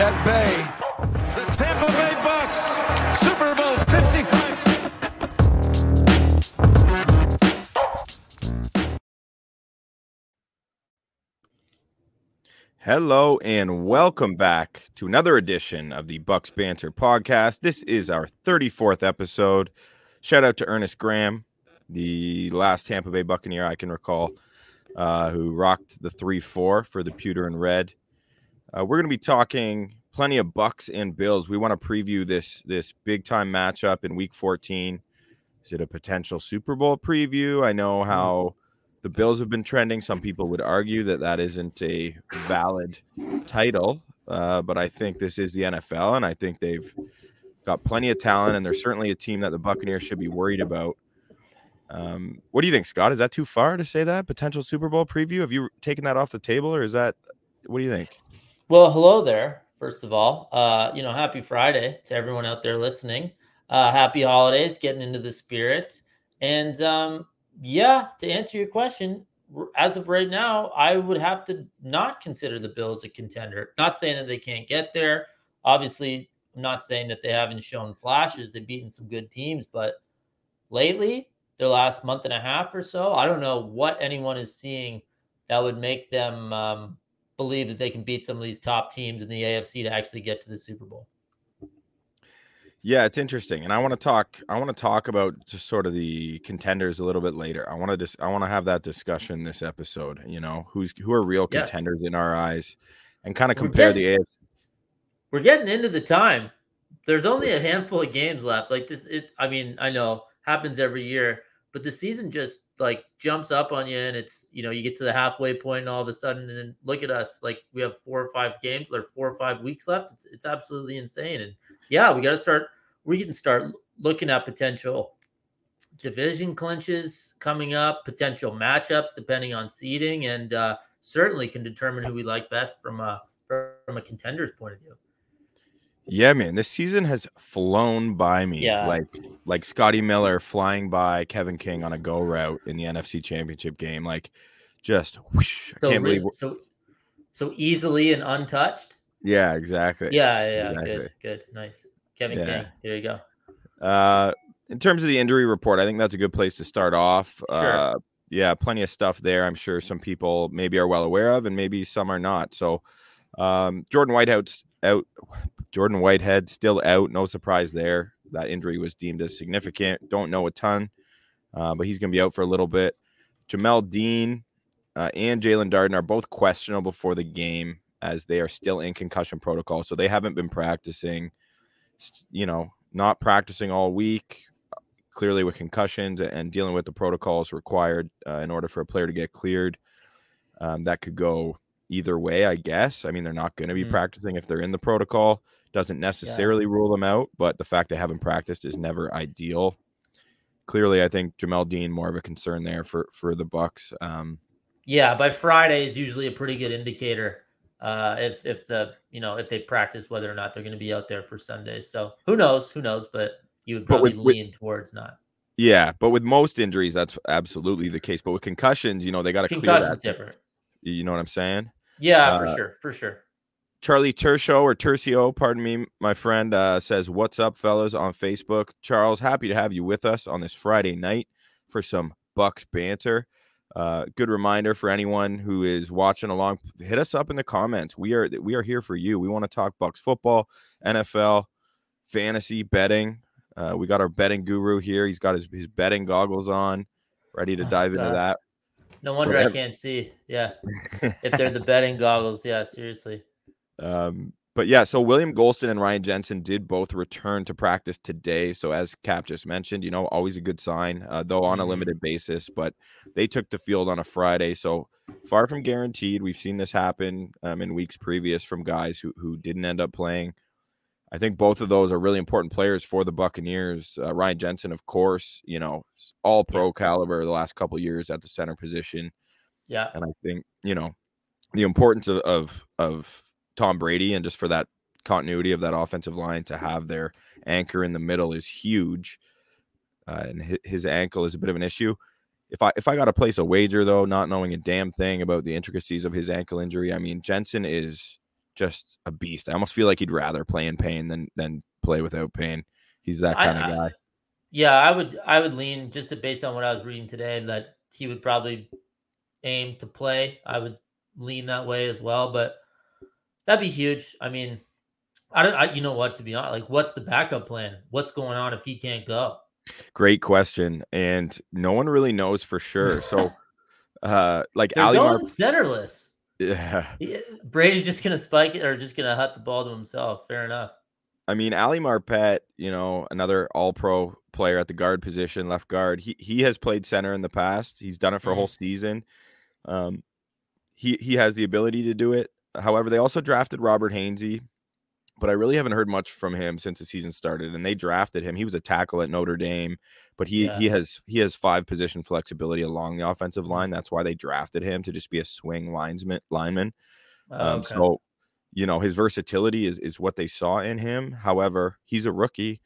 at bay. The Tampa Bay Bucks, Super Bowl 55. Hello and welcome back to another edition of the Bucks Banter podcast. This is our 34th episode. Shout out to Earnest Graham, the last Tampa Bay Buccaneer I can recall, uh, who rocked the 3 4 for the pewter and red. Uh, we're going to be talking plenty of Bucks and Bills. We want to preview this this big time matchup in Week 14. Is it a potential Super Bowl preview? I know how the Bills have been trending. Some people would argue that that isn't a valid title, uh, but I think this is the NFL, and I think they've got plenty of talent, and they're certainly a team that the Buccaneers should be worried about. Um, what do you think, Scott? Is that too far to say that potential Super Bowl preview? Have you taken that off the table, or is that what do you think? Well, hello there. First of all, uh, you know, happy Friday to everyone out there listening. Uh, happy holidays, getting into the spirit, and um, yeah, to answer your question, as of right now, I would have to not consider the Bills a contender. Not saying that they can't get there. Obviously, I'm not saying that they haven't shown flashes. They've beaten some good teams, but lately, their last month and a half or so, I don't know what anyone is seeing that would make them um, believe that they can beat some of these top teams in the AFC to actually get to the Super Bowl. Yeah, it's interesting, and I want to talk. I want to talk about just sort of the contenders a little bit later. I want to just. I want to have that discussion this episode. You know, who's who are real Yes. contenders in our eyes, and kind of compare getting- the AFC. We're getting into the time. There's only a handful of games left. Like this, it. I mean, I know happens every year, but the season just like jumps up on you, and it's you know you get to the halfway point, and all of a sudden, and then look at us, like we have four or five games, or four or five weeks left. It's it's absolutely insane, and yeah, we got to start. We can start looking at potential division clinches coming up, potential matchups depending on seeding, and uh, certainly can determine who we like best from a from a contender's point of view. Yeah, man, this season has flown by me. Yeah. like like Scotty Miller flying by Kevin King on a go route in the NFC Championship game. Like, just whoosh, I So can't re- believe. so so easily and untouched. Yeah, exactly. Yeah, yeah. Exactly. good, good, nice. Kevin Yeah. King. There you go. Uh, in terms of the injury report, I think that's a good place to start off. Sure. Uh, yeah, plenty of stuff there. I'm sure some people maybe are well aware of, and maybe some are not. So, um, Jordan Whitehead's out. Jordan Whitehead still out. No surprise there. That injury was deemed as significant. Don't know a ton, uh, but he's going to be out for a little bit. Jamel Dean uh, and Jaelon Darden are both questionable for the game as they are still in concussion protocol. So they haven't been practicing. You know, not practicing all week. Clearly, with concussions and dealing with the protocols required uh, in order for a player to get cleared, um, that could go either way. I guess. I mean, they're not going to be Mhm. practicing if they're in the protocol. Doesn't necessarily rule them out, but the fact they haven't practiced is never ideal. Clearly, I think Jamel Dean more of a concern there for for the Bucks. Um, Yeah, by Friday is usually a pretty good indicator. Uh, if if the you know if they practice whether or not they're going to be out there for Sundays. So who knows? Who knows? But you would probably with- with- lean towards not. yeah, but with most injuries, that's absolutely the case. But with concussions, you know, they got to clear Concussion's that. different. You know what I'm saying? Yeah, for Uh, sure, for sure. Charlie Tercio or Tercio, pardon me, my friend, uh, says, What's up, fellas, on Facebook. Charles, happy to have you with us on this Friday night for some Bucks banter. Uh, good reminder for anyone who is watching along. Hit us up in the comments. We are we are here for you. We want to talk Bucks football, NFL, fantasy, betting. Uh, we got our betting guru here. He's got his, his betting goggles on, ready to dive into that. No wonder I can't see. Yeah, if they're the betting goggles. Yeah, seriously. Um, but yeah, so William Gholston and Ryan Jensen did both return to practice today. So as Cap just mentioned, you know, always a good sign, uh, though on a Mhm. limited basis. But they took the field on a Friday, so far from guaranteed. We've seen this happen um, in weeks previous from guys who who didn't end up playing. I think both of those are really important players for the Buccaneers. Uh, Ryan Jensen, of course, you know, all pro caliber the last couple years at the center position. Yeah, And I think, you know, the importance of, of of Tom Brady and just for that continuity of that offensive line to have their anchor in the middle is huge. Uh, and his, his ankle is a bit of an issue. if I if I got to place a wager though, not knowing a damn thing about the intricacies of his ankle injury, I mean Jensen is just a beast. I almost feel like he'd rather play in pain than than play without pain. He's that kind I, of guy. I, yeah, I would I would lean just to, based on what I was reading today that he would probably aim to play. I would lean that way as well, but that'd be huge. I mean, I don't. I, you know what? To be honest, like, what's the backup plan? What's going on if he can't go? Great question, and no one really knows for sure. So, uh, like They're Ali going Mar- centerless. Yeah, Brady's just gonna spike it or just gonna hut the ball to himself. Fair enough. I mean, Ali Marpet, you know, another all pro player at the guard position, left guard. He he has played center in the past. He's done it for a whole season. Um, he he has the ability to do it. However, they also drafted Robert Hainsey, but I really haven't heard much from him since the season started. And they drafted him. He was a tackle at Notre Dame, but he Yeah. he has he has five position flexibility along the offensive line. That's why they drafted him to just be a swing linesman lineman. Um, Oh, Okay. So, you know, his versatility is, is what they saw in him. However, he's a rookie,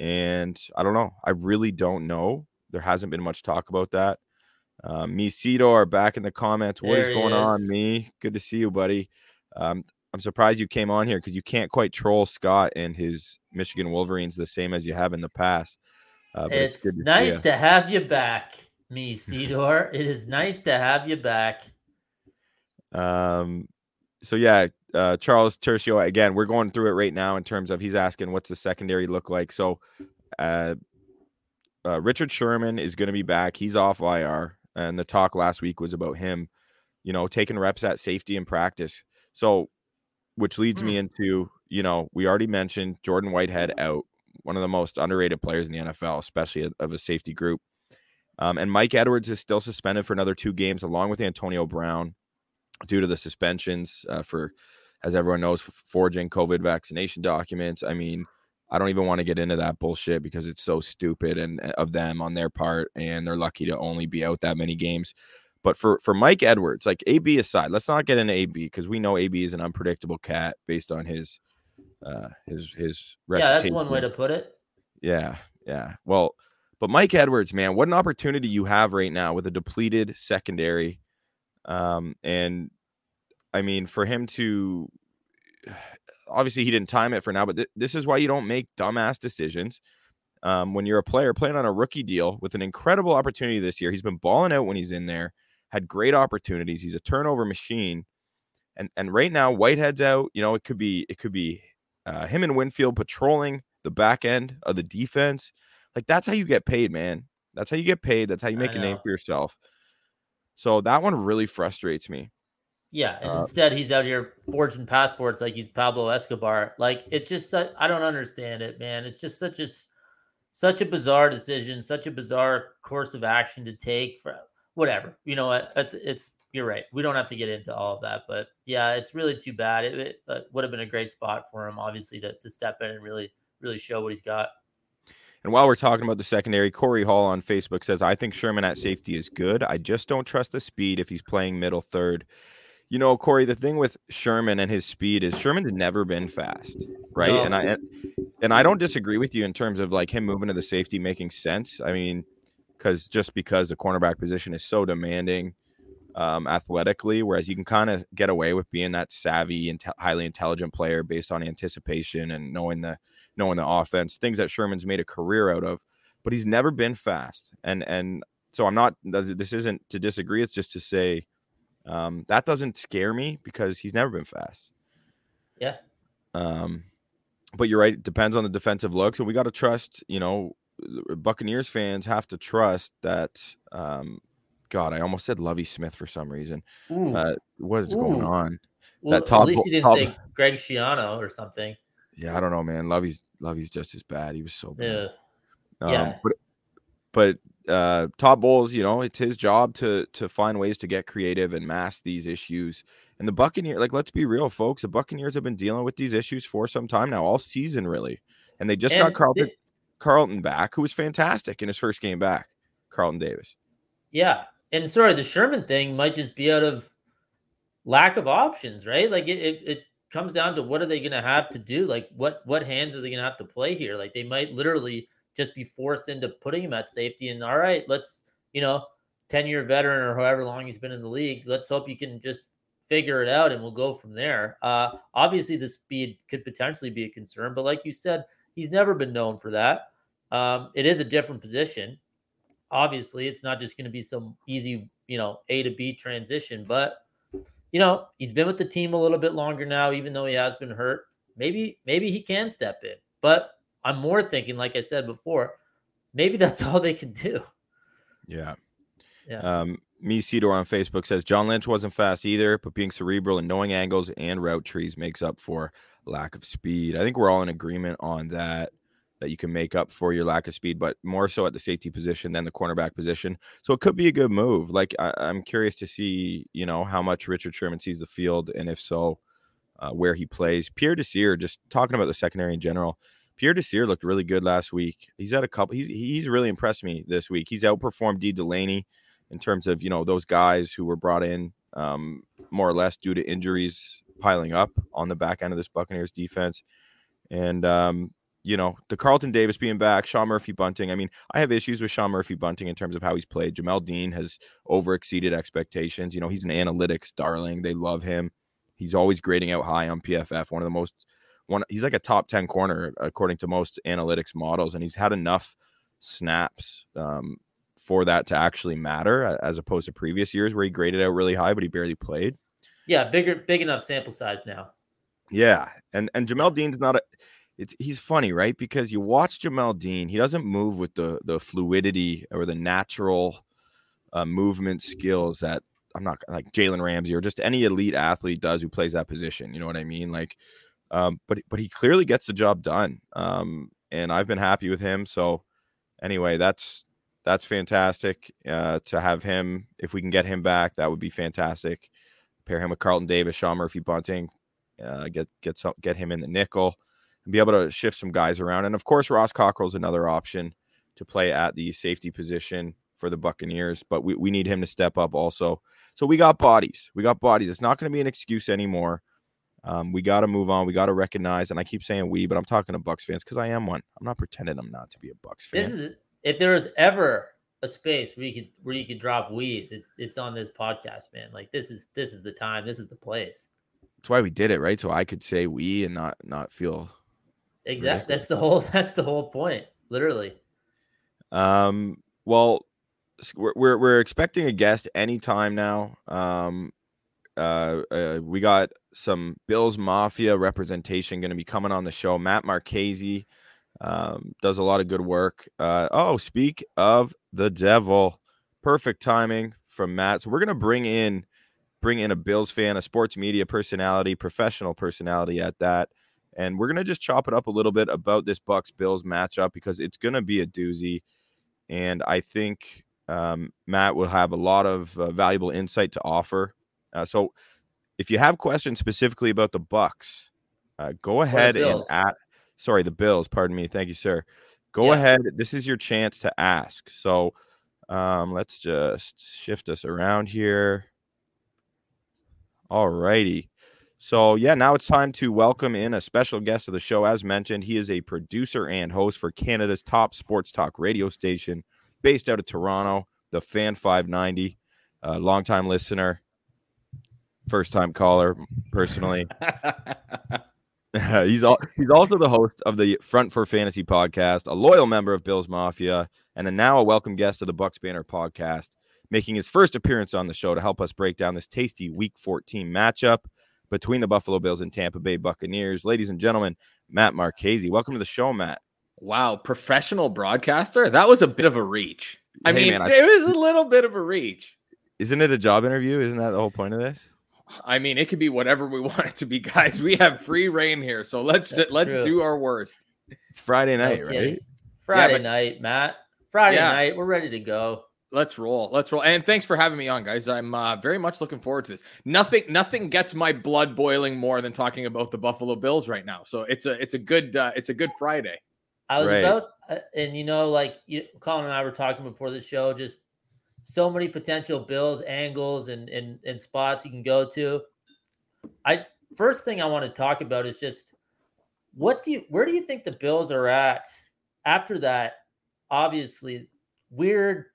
and I don't know. I really don't know. There hasn't been much talk about that. Um, me, are back in the comments. What is going on, me? Good to see you, buddy. Um, I'm surprised you came on here because you can't quite troll Scott and his Michigan Wolverines the same as you have in the past. Uh, it's good to nice to have you back, me Cedar. it is nice to have you back. Um, so yeah, uh, Charles Tercio again. We're going through it right now in terms of he's asking what's the secondary look like. So, uh, uh, Richard Sherman is going to be back. He's off IR, and the talk last week was about him, you know, taking reps at safety in practice. So, which leads me into you know we already mentioned Jordan Whitehead out, one of the most underrated players in the NFL, especially of- a safety group. Um, and Mike Edwards is still suspended for another two games, along with Antonio Brown due to the suspensions uh, for, as everyone knows, for forging COVID vaccination documents. I mean, I don't even want to get into that bullshit because it's so stupid and uh, of them on their part, and they're lucky to only be out that many games. But for for Mike Edwards, like AB aside, let's not get into AB because we know AB is an unpredictable cat based on his uh his his Yeah, that's one way to put it. Yeah, yeah. Well, but Mike Edwards, man, what an opportunity you have right now with a depleted secondary. Um, and I mean, for him to obviously he didn't time it for now, but th- this is why you don't make dumbass decisions. Um, when you're a player playing on a rookie deal with an incredible opportunity this year, he's been balling out when he's in there, had great opportunities. He's a turnover machine. And and right now, Whitehead's out. You know, it could be it could be uh, him and Winfield patrolling the back end of the defense. Like that's how you get paid, man. That's how you get paid. That's how you make a name for yourself. So that one really frustrates me. Yeah, and Uh, instead he's out here forging passports like he's Pablo Escobar. Like it's just such, I don't understand it, man. It's just such a such a bizarre decision, such a bizarre course of action to take for whatever. You know what? It's it's you're right. We don't have to get into all of that, but yeah, it's really too bad. It, it uh, would have been a great spot for him, obviously, to to step in and really really show what he's got. And while we're talking about the secondary, Corey Hall on Facebook says, I think Sherman at safety is good. I just don't trust the speed if he's playing middle third. You know, Corey, the thing with Sherman and his speed is Sherman's never been fast, right? No. And I and, and I don't disagree with you in terms of like him moving to the safety making sense. I mean, because just because the cornerback position is so demanding um, athletically, whereas you can kind of get away with being that savvy and highly intelligent player based on anticipation and knowing the knowing the offense, things that Sherman's made a career out of. But he's never been fast, and and so I'm not. This isn't to disagree. It's just to say um, that doesn't scare me because he's never been fast. Yeah. Um, but you're right. It depends on the defensive looks, and we got to trust. You know, Buccaneers fans have to trust that. Um, God, I almost said Lovie Smith for some reason. Uh, what is going on? Well, top at least he didn't top- say Greg Schiano or something. Yeah, I don't know, man. Lovie's Lovie's just as bad. He was so bad. Yeah. Um, Yeah. But but uh, Todd Bowles, you know, it's his job to to find ways to get creative and mask these issues. And the Buccaneers, like, let's be real, folks. The Buccaneers have been dealing with these issues for some time now, all season, really. And they just got And Carlton they- Carlton back, who was fantastic in his first game back. Carlton Davis. Yeah. And sorry, the Sherman thing might just be out of lack of options, right? Like it, it, it comes down to what are they going to have to do? Like what what hands are they going to have to play here? Like they might literally just be forced into putting him at safety and all right, let's, you know, 10 year veteran or however long he's been in the league. Let's hope you can just figure it out and we'll go from there. Uh, obviously, the speed could potentially be a concern, but like you said, he's never been known for that. Um, it is a different position. Obviously, it's not just going to be some easy, you know, A to B transition, but you know, he's been with the team a little bit longer now, even though he has been hurt. Maybe, maybe he can step in. But I'm more thinking, like I said before, maybe that's all they can do. Yeah. Yeah. Um, me Cedar on Facebook says John Lynch wasn't fast either, but being cerebral and knowing angles and route trees makes up for lack of speed. I think we're all in agreement on that. That you can make up for your lack of speed, but more so at the safety position than the cornerback position. So it could be a good move. Like I, am curious to see, you know, how much Richard Sherman sees the field, and if so, uh, where he plays. Pierre Desir, just talking about the secondary in general. Pierre Desir looked really good last week. He's had a couple. He's he's really impressed me this week. He's outperformed Dee Delaney in terms of you know those guys who were brought in um, more or less due to injuries piling up on the back end of this Buccaneers defense, and um, you know the Carlton Davis being back, Sean Murphy Bunting. I mean, I have issues with Sean Murphy Bunting in terms of how he's played. Jamel Dean has over exceeded expectations. You know, he's an analytics darling. They love him. He's always grading out high on PFF. One of the most one. He's like a top ten corner according to most analytics models, and he's had enough snaps um, for that to actually matter as opposed to previous years where he graded out really high, but he barely played. Yeah, bigger, big enough sample size now. Yeah, and and Jamel Dean's not a. It's he's funny, right? Because you watch Jamel Dean, he doesn't move with the the fluidity or the natural uh, movement skills that I'm not like Jalen Ramsey or just any elite athlete does who plays that position. You know what I mean? Like, um, but but he clearly gets the job done. Um, and I've been happy with him. So anyway, that's that's fantastic uh, to have him. If we can get him back, that would be fantastic. Pair him with Carlton Davis, Sean Murphy Bunting, uh, get get some, get him in the nickel, and be able to shift some guys around. And of course, Ross Cockrell is another option to play at the safety position for the Buccaneers, but we, we need him to step up also. So we got bodies. We got bodies. It's not going to be an excuse anymore. Um, we got to move on. We got to recognize, and I keep saying we, but I'm talking to Bucks fans because I am one. I'm not pretending I'm not to be a Bucks fan. This is if there is ever a space where you could where you could drop weeds, it's it's on this podcast, man. Like this is this is the time, this is the place. That's why we did it, right? So I could say we and not not feel exactly. That's the whole that's the whole point, literally. Um. Well, we're we're, we're expecting a guest anytime now. Um. Uh, uh, we got some Bills Mafia representation going to be coming on the show. Matt Marchese um, does a lot of good work. Uh, oh, speak of the devil, perfect timing from Matt. So we're gonna bring in bring in a Bills fan, a sports media personality, professional personality at that, and we're gonna just chop it up a little bit about this Bucks Bills matchup because it's gonna be a doozy, and I think um, Matt will have a lot of uh, valuable insight to offer. Uh, so if you have questions specifically about the Bucks, uh, go ahead and at sorry, the Bills. Pardon me. Thank you, sir. Go yeah. ahead. This is your chance to ask. So um, let's just shift us around here. All righty. So, yeah, now it's time to welcome in a special guest of the show. As mentioned, he is a producer and host for Canada's top sports talk radio station based out of Toronto, the Fan 590. A longtime listener, first time caller, personally. he's all, he's also the host of the Front for Fantasy podcast, a loyal member of Bills Mafia, and a now a welcome guest of the Bucks Banter podcast, making his first appearance on the show to help us break down this tasty Week 14 matchup between the Buffalo Bills and Tampa Bay Buccaneers. Ladies and gentlemen, Matt Marchese, welcome to the show, Matt. Wow, professional broadcaster? That was a bit of a reach. I hey, mean, man, I, it was a little bit of a reach. Isn't it a job interview? Isn't that the whole point of this? I mean, it could be whatever we want it to be, guys. We have free reign here, so let's just, let's true. do our worst. It's Friday night, okay. right? Friday yeah, but, night, Matt. Friday yeah. night. We're ready to go. Let's roll. Let's roll. And thanks for having me on, guys. I'm uh, very much looking forward to this. Nothing, nothing gets my blood boiling more than talking about the Buffalo Bills right now. So it's a, it's a good, uh, it's a good Friday. I was right. about, uh, and you know, like you, Colin and I were talking before the show, just so many potential Bills angles and and and spots you can go to. I first thing I want to talk about is just what do you where do you think the Bills are at after that obviously weird,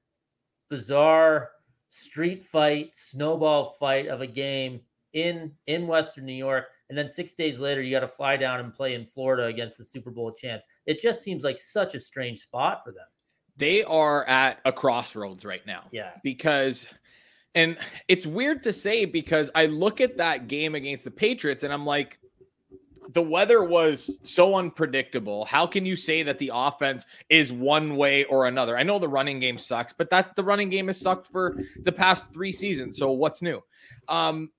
bizarre street fight, snowball fight of a game in in Western New York, and then six days later you got to fly down and play in Florida against the Super Bowl champs. It just seems like such a strange spot for them. They are at a crossroads right now. Yeah, because and it's weird to say because I look at that game against the Patriots and I'm like, the weather was so unpredictable. How can you say that the offense is one way or another? I know the running game sucks, but that the running game has sucked for the past three seasons. So what's new? Um,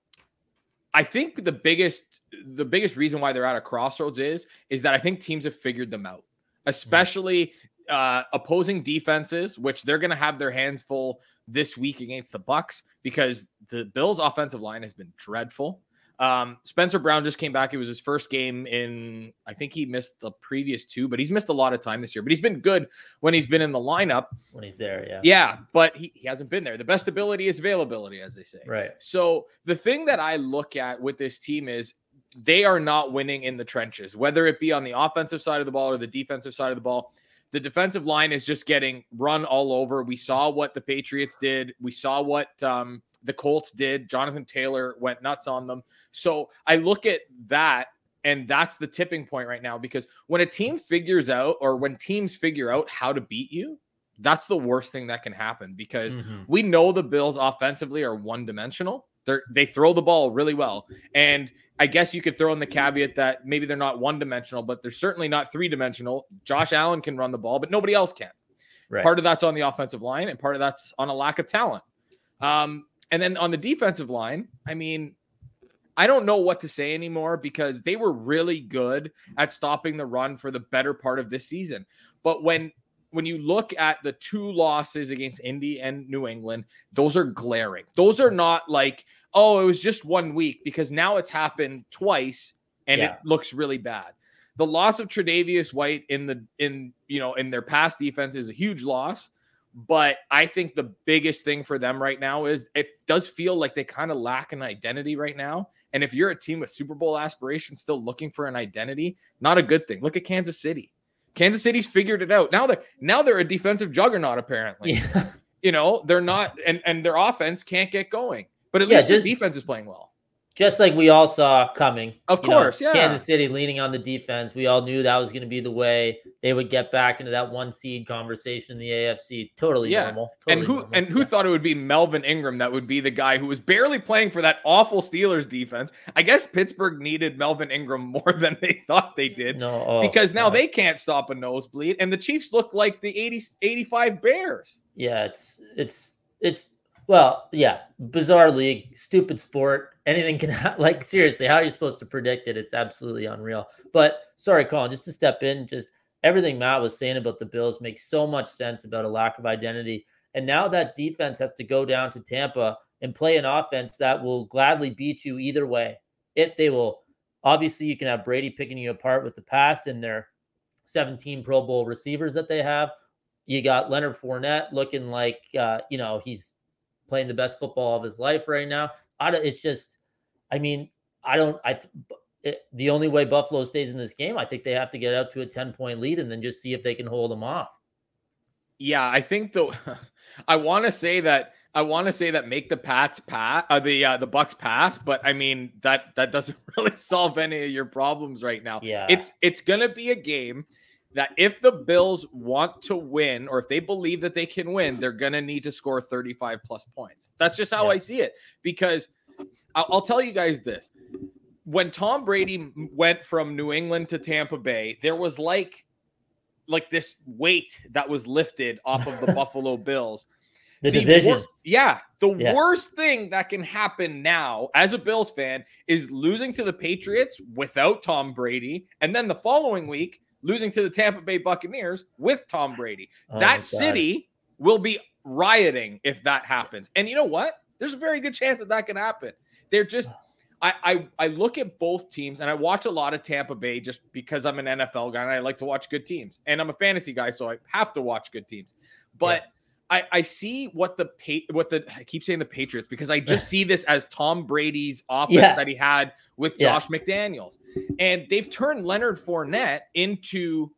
I think the biggest the biggest reason why they're at a crossroads is is that I think teams have figured them out, especially uh, opposing defenses, which they're going to have their hands full this week against the Bucks because the Bills' offensive line has been dreadful. Um, Spencer Brown just came back. It was his first game in, I think he missed the previous two, but he's missed a lot of time this year. But he's been good when he's been in the lineup. When he's there, yeah. Yeah, but he, he hasn't been there. The best ability is availability, as they say. Right. So the thing that I look at with this team is they are not winning in the trenches, whether it be on the offensive side of the ball or the defensive side of the ball. The defensive line is just getting run all over. We saw what the Patriots did. We saw what um, the Colts did. Jonathan Taylor went nuts on them. So I look at that and that's the tipping point right now because when a team figures out or when teams figure out how to beat you, that's the worst thing that can happen because mm-hmm. we know the Bills offensively are one dimensional. They they throw the ball really well, and I guess you could throw in the caveat that maybe they're not one dimensional, but they're certainly not three dimensional. Josh Allen can run the ball, but nobody else can. Right. Part of that's on the offensive line, and part of that's on a lack of talent. Um, and then on the defensive line, I mean, I don't know what to say anymore because they were really good at stopping the run for the better part of this season. But when when you look at the two losses against Indy and New England, those are glaring. Those are not like, oh, it was just one week because now it's happened twice and yeah. it looks really bad. The loss of Tre'Davious White in the in you know in their past defense is a huge loss. But I think the biggest thing for them right now is it does feel like they kind of lack an identity right now. And if you're a team with Super Bowl aspirations still looking for an identity, not a good thing. Look at Kansas City. Kansas City's figured it out. Now they're now they're a defensive juggernaut, apparently. Yeah. You know, they're not and and their offense can't get going. But at yeah, least just, their defense is playing well just like we all saw coming. Of course, know, yeah. Kansas City leaning on the defense. We all knew that was going to be the way they would get back into that one seed conversation in the AFC. Totally yeah. normal. Totally and who normal. and who yeah. thought it would be Melvin Ingram that would be the guy who was barely playing for that awful Steelers defense? I guess Pittsburgh needed Melvin Ingram more than they thought they did. No, oh, because now they can't stop a nosebleed, and the Chiefs look like the 80, 85 Bears. Yeah, it's it's it's well, yeah, bizarre league, stupid sport. Anything can ha- like seriously. How are you supposed to predict it? It's absolutely unreal. But sorry, Colin, just to step in, just everything Matt was saying about the Bills makes so much sense about a lack of identity. And now that defense has to go down to Tampa and play an offense that will gladly beat you either way. It they will obviously you can have Brady picking you apart with the pass and their 17 Pro Bowl receivers that they have. You got Leonard Fournette looking like uh, you know he's playing the best football of his life right now. I don't, it's just, I mean, I don't, I, it, the only way Buffalo stays in this game, I think they have to get out to a 10 point lead and then just see if they can hold them off. Yeah, I think though, I want to say that I want to say that make the Pats pass, uh, the uh, the Bucks pass, but I mean that that doesn't really solve any of your problems right now. Yeah, it's it's gonna be a game that if the Bills want to win or if they believe that they can win, they're going to need to score 35 plus points. That's just how yeah. I see it. Because I'll, I'll, tell you guys this when Tom Brady went from New England to Tampa Bay, there was like like this weight that was lifted off of the Buffalo Bills. The, the division. Wor- yeah. The yeah. worst thing that can happen now as a Bills fan is losing to the Patriots without Tom Brady. And then the following week, losing to the Tampa Bay Buccaneers with Tom Brady. Oh, that city will be rioting if that happens. And you know what? There's a very good chance that that can happen. They're just I, I I look at both teams and I watch a lot of Tampa Bay just because I'm an NFL guy and I like to watch good teams. And I'm a fantasy guy, so I have to watch good teams. But yeah. I, I see what the what the I keep saying the Patriots because I just see this as Tom Brady's offense yeah. that he had with Josh yeah. McDaniels, and they've turned Leonard Fournette into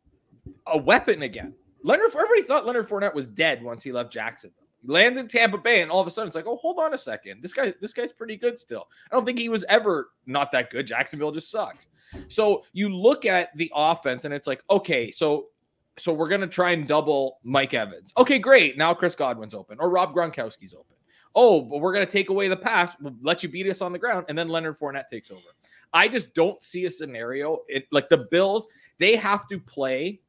a weapon again. Leonard, everybody thought Leonard Fournette was dead once he left Jacksonville. He lands in Tampa Bay, and all of a sudden it's like, oh, hold on a second. This guy, this guy's pretty good still. I don't think he was ever not that good. Jacksonville just sucks. So you look at the offense, and it's like, okay, so so we're gonna try and double Mike Evans. Okay, great. Now Chris Godwin's open, or Rob Gronkowski's open. Oh, but we're gonna take away the pass. We'll let you beat us on the ground, and then Leonard Fournette takes over. I just don't see a scenario. It like the Bills, they have to play.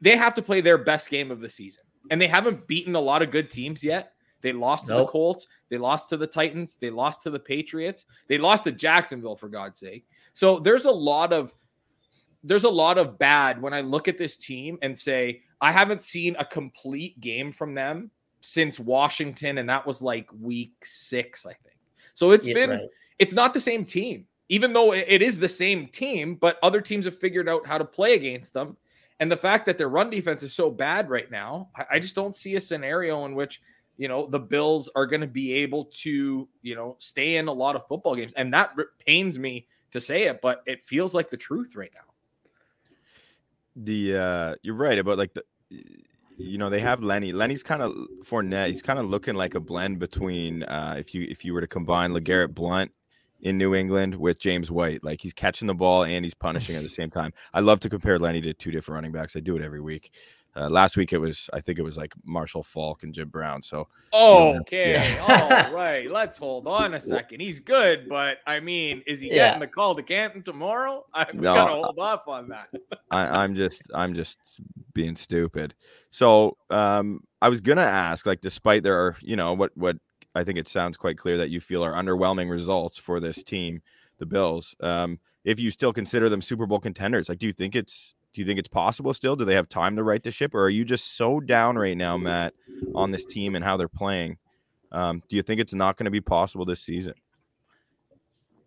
They have to play their best game of the season, and they haven't beaten a lot of good teams yet. They lost to the Colts. They lost to the Titans. They lost to the Patriots. They lost to Jacksonville for God's sake. So there's a lot of there's a lot of bad when I look at this team and say I haven't seen a complete game from them since Washington, and that was like week six, I think. So it's Yeah, been right. it's not the same team, even though it- is the same team, but other teams have figured out how to play against them. And the fact that their run defense is so bad right now, I just don't see a scenario in which you know the Bills are going to be able to you know stay in a lot of football games, and that pains me to say it, but it feels like the truth right now. The uh you're right about like the you know they have Lenny. Lenny's kind of Fournette. He's kind of looking like a blend between uh if you if you were to combine LeGarrette Blount in New England with James White. Like he's catching the ball and he's punishing at the same time. I love to compare Lenny to two different running backs. I do it every week. Uh, last week it was I think it was like Marshall Faulk and Jim Brown. So Okay, all right. Let's hold on a second. He's good, but I mean, is he Yeah. getting the call to Canton tomorrow? I'm No, gonna hold off on that. I, I'm just I'm just being stupid. So um I was gonna ask, like, despite there are, you know, what what I think it sounds quite clear that you feel are underwhelming results for this team, the Bills. Um, if you still consider them Super Bowl contenders, like do you think it's do you think it's possible still? Do they have time to right the ship, or are you just so down right now, Matt, on this team and how they're playing? Um, do you think it's not going to be possible this season?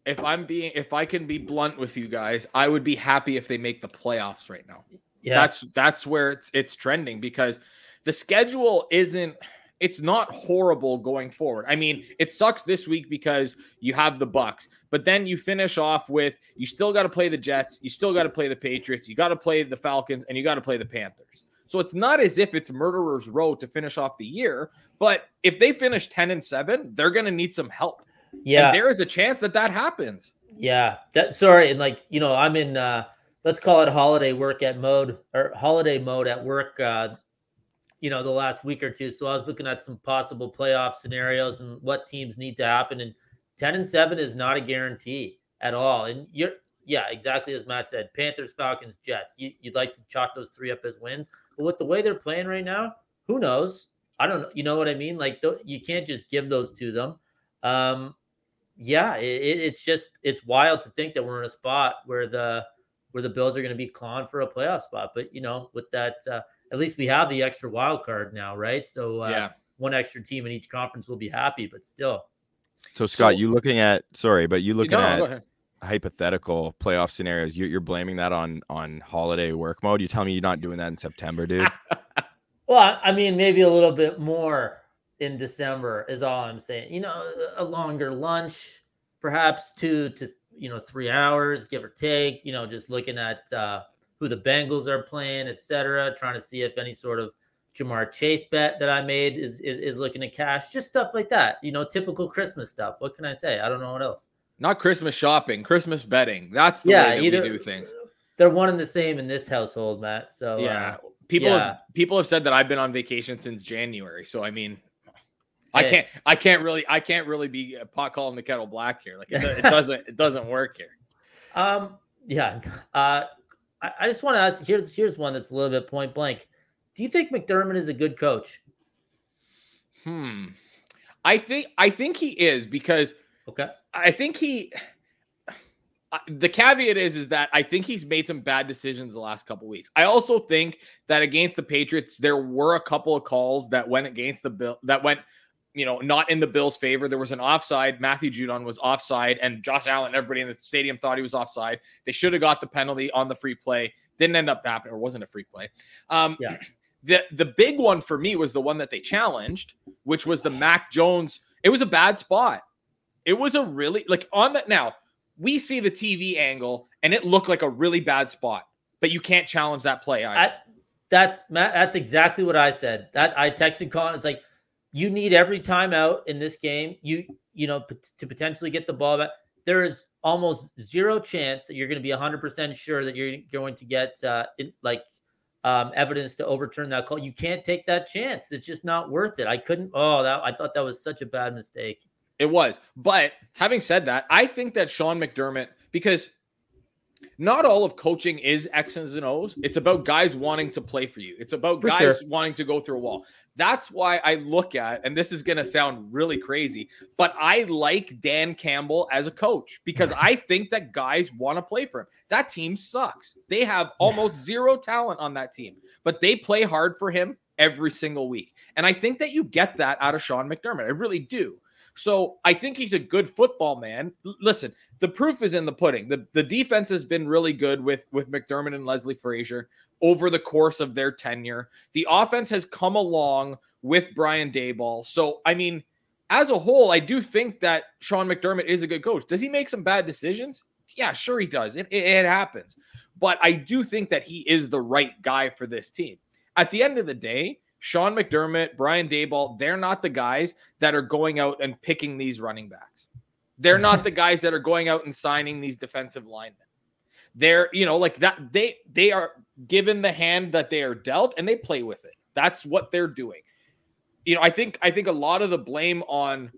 If I'm being, if I can be blunt with you guys, I would be happy if they make the playoffs right now. Yeah. That's that's where it's it's trending because the schedule isn't it's not horrible going forward. I mean, it sucks this week because you have the Bucks, but then you finish off with you still got to play the Jets, you still got to play the Patriots, you got to play the Falcons, and you got to play the Panthers. So it's not as if it's murderer's row to finish off the year, but if they finish 10 and 7, they're going to need some help. yeah. And there is a chance that that happens. Yeah, that sorry, and like you know, I'm in uh let's call it holiday work at mode or holiday mode at work uh you know, the last week or two. So I was looking at some possible playoff scenarios and what teams need to happen and 10 and 7 is not a guarantee at all. And you're yeah, exactly as Matt said. Panthers, Falcons, Jets. You, you'd like to chalk those three up as wins, but with the way they're playing right now, who knows? I don't know. You know what I mean? Like th- you can't just give those to them. Um, yeah, it- it's just it's wild to think that we're in a spot where the where the Bills are going to be clawing for a playoff spot. But you know, with that, uh, at least we have the extra wild card now, right? So uh, Yeah. one extra team in each conference will be happy. But still, So Scott, So- you looking at sorry, but you looking No, no, at hypothetical playoff scenarios. You're, you're blaming that on on holiday work mode. You tell me you're not doing that in September, dude. well, I- I mean, maybe a little bit more in December is all I'm saying. You know, a longer lunch, perhaps two to you know three hours, give or take. You know, just looking at uh, who the Bengals are playing, et cetera, trying to see if any sort of Ja'Marr Chase bet that I made is, is is looking to cash, just stuff like that. You know, typical Christmas stuff. What can I say? I don't know what else. Not Christmas shopping, Christmas betting. That's the Yeah, way that either we do things. They're one and the same in this household, Matt. So yeah. uh, People yeah. have people have said that I've been on vacation since January. So I mean I can't I can't really I can't really be uh, pot calling the kettle black here. Like it, it doesn't it doesn't work here. Um, yeah. Uh, I, I just want to ask. Here's here's one that's a little bit point blank. Do you think McDermott is a good coach? Hmm. I think I think he is because Okay. I think he. The caveat is, is that I think he's made some bad decisions the last couple weeks. I also think that against the Patriots, there were a couple of calls that went against the bill that went, you know, not in the Bills' favor. There was an offside. Matthew Judon was offside, and Josh Allen, everybody in the stadium thought he was offside. They should have got the penalty on the free play. Didn't end up happening, or wasn't a free play. Um, Yeah. The the big one for me was the one that they challenged, which was the Mac Jones. It was a bad spot. It was a really like on that now. We see the TV angle and it looked like a really bad spot, but you can't challenge that play either. I, That's Matt. That's exactly what I said. That I texted Con. It's like you need every timeout in this game. You you know p- to potentially get the ball back. There is almost zero chance that you're going to be 100 percent sure that you're going to get uh, in, like um, evidence to overturn that call. You can't take that chance. It's just not worth it. I couldn't. Oh, that I thought that was such a bad mistake. It was. But having said that, I think that Sean McDermott, because not all of coaching is X's and O's. It's about guys wanting to play for you. It's about For guys sure. wanting to go through a wall. That's why I look at, and this is going to sound really crazy, but I like Dan Campbell as a coach because I think that guys want to play for him. That team sucks. They have almost zero talent on that team, but they play hard for him every single week. And I think that you get that out of Sean McDermott. I really do. So I think he's a good football man. L- listen, the proof is in the pudding. The the defense has been really good with with McDermott and Leslie Frazier over the course of their tenure. The offense has come along with Brian Daboll. So I mean, as a whole, I do think that Sean McDermott is a good coach. Does he make some bad decisions? Yeah, sure he does. It, it, it happens. But I do think that he is the right guy for this team. At the end of the day, Sean McDermott, Brian Daboll, they're not the guys that are going out and picking these running backs. They're not the guys that are going out and signing these defensive linemen. They're, you know, like that they they are given the hand that they are dealt and they play with it. That's what they're doing. You know, I think I think a lot of the blame on,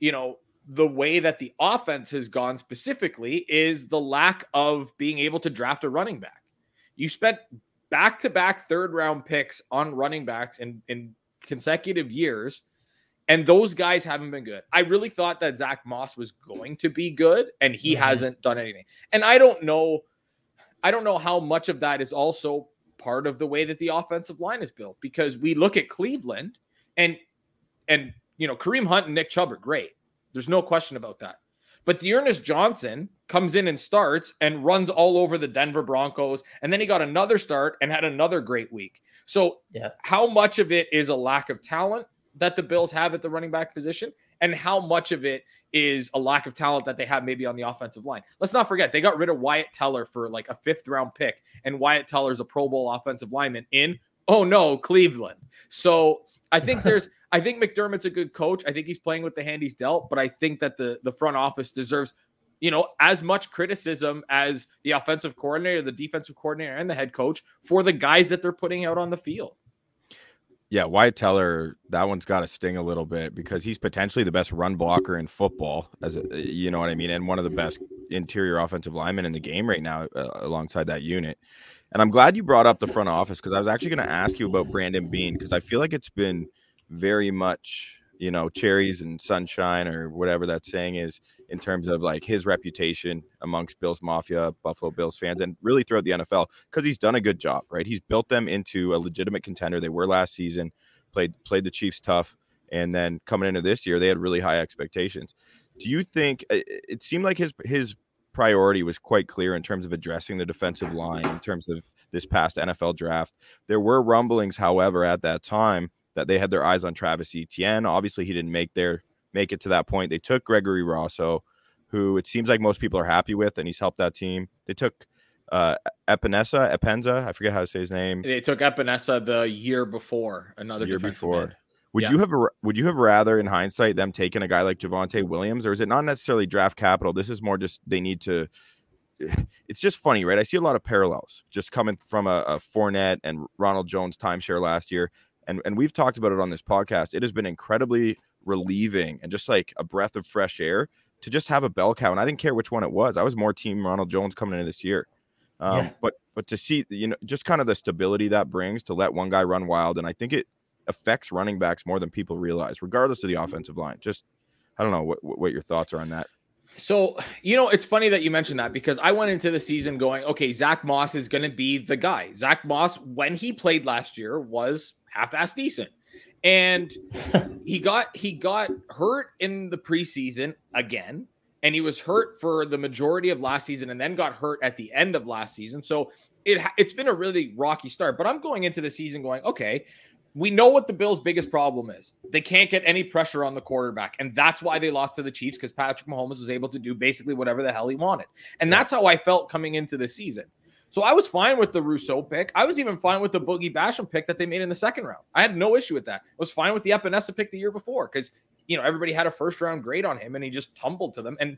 you know, the way that the offense has gone specifically is the lack of being able to draft a running back. You spent back to back third round picks on running backs in, in consecutive years, and those guys haven't been good. I really thought that Zach Moss was going to be good, and he Mhm. hasn't done anything. And I don't know, I don't know how much of that is also part of the way that the offensive line is built because we look at Cleveland and and you know Kareem Hunt and Nick Chubb are great. There's no question about that. But D'Ernest Johnson comes in and starts and runs all over the Denver Broncos. And then he got another start and had another great week. So, Yeah. how much of it is a lack of talent that the Bills have at the running back position? And how much of it is a lack of talent that they have maybe on the offensive line? Let's not forget, they got rid of Wyatt Teller for like a fifth round pick. And Wyatt Teller's a Pro Bowl offensive lineman in, oh no, Cleveland. So, I think there's I think McDermott's a good coach. I think he's playing with the hand he's dealt, but I think that the the front office deserves, you know, as much criticism as the offensive coordinator, the defensive coordinator, and the head coach for the guys that they're putting out on the field. Yeah, Wyatt Teller, that one's got to sting a little bit because he's potentially the best run blocker in football, as a, you know what I mean, and one of the best interior offensive linemen in the game right now, uh, alongside that unit. And I'm glad you brought up the front office because I was actually going to ask you about Brandon Beane because I feel like it's been very much, you know, cherries and sunshine or whatever that saying is in terms of like his reputation amongst Bills Mafia, Buffalo Bills fans, and really throughout the NFL because he's done a good job, right? He's built them into a legitimate contender. They were last season, played played the Chiefs tough, and then coming into this year, they had really high expectations. Do you think it seemed like his his priority was quite clear in terms of addressing the defensive line in terms of this past NFL draft? There were rumblings, however, at that time that they had their eyes on Travis Etienne. Obviously, he didn't make their make it to that point. They took Gregory Rousseau, who it seems like most people are happy with, and he's helped that team. They took uh Epenesa, Epenza, I forget how to say his name. They took Epenesa the year before, another year before. end. Would Yeah. you have would you have rather, in hindsight, them taking a guy like Javonte Williams, or is it not necessarily draft capital? This is more just they need to. It's just funny, right? I see a lot of parallels just coming from a, a Fournette and Ronald Jones timeshare last year, and and we've talked about it on this podcast. It has been incredibly relieving and just like a breath of fresh air to just have a bell cow. And I didn't care which one it was. I was more team Ronald Jones coming into this year. Um, Yeah. But but to see you know just kind of the stability that brings to let one guy run wild, and I think it affects running backs more than people realize, regardless of the offensive line. Just I don't know what what your thoughts are on that. So, you know, it's funny that you mentioned that because I went into the season going, okay, Zach Moss is going to be the guy. Zach Moss, when he played last year, was half-ass decent, and he got he got hurt in the preseason again, and he was hurt for the majority of last season, and then got hurt at the end of last season. So it it's been a really rocky start. But I'm going into the season going, okay, we know what the Bills' biggest problem is. They can't get any pressure on the quarterback. And that's why they lost to the Chiefs because Patrick Mahomes was able to do basically whatever the hell he wanted. And that's how I felt coming into the season. So I was fine with the Rousseau pick. I was even fine with the Boogie Basham pick that they made in the second round. I had no issue with that. I was fine with the Epenesa pick the year before because you know everybody had a first round grade on him and he just tumbled to them. And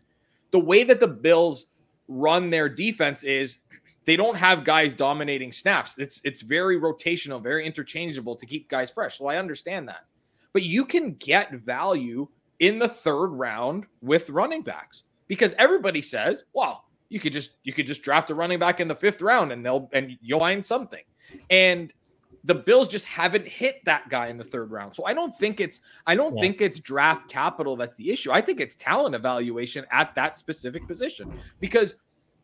the way that the Bills run their defense is they don't have guys dominating snaps. It's it's very rotational, very interchangeable to keep guys fresh. So I understand that. But you can get value in the third round with running backs because everybody says, well, you could just you could just draft a running back in the fifth round and they'll and you'll find something. And the Bills just haven't hit that guy in the third round. So I don't think it's I don't yeah. think it's draft capital that's the issue. I think it's talent evaluation at that specific position because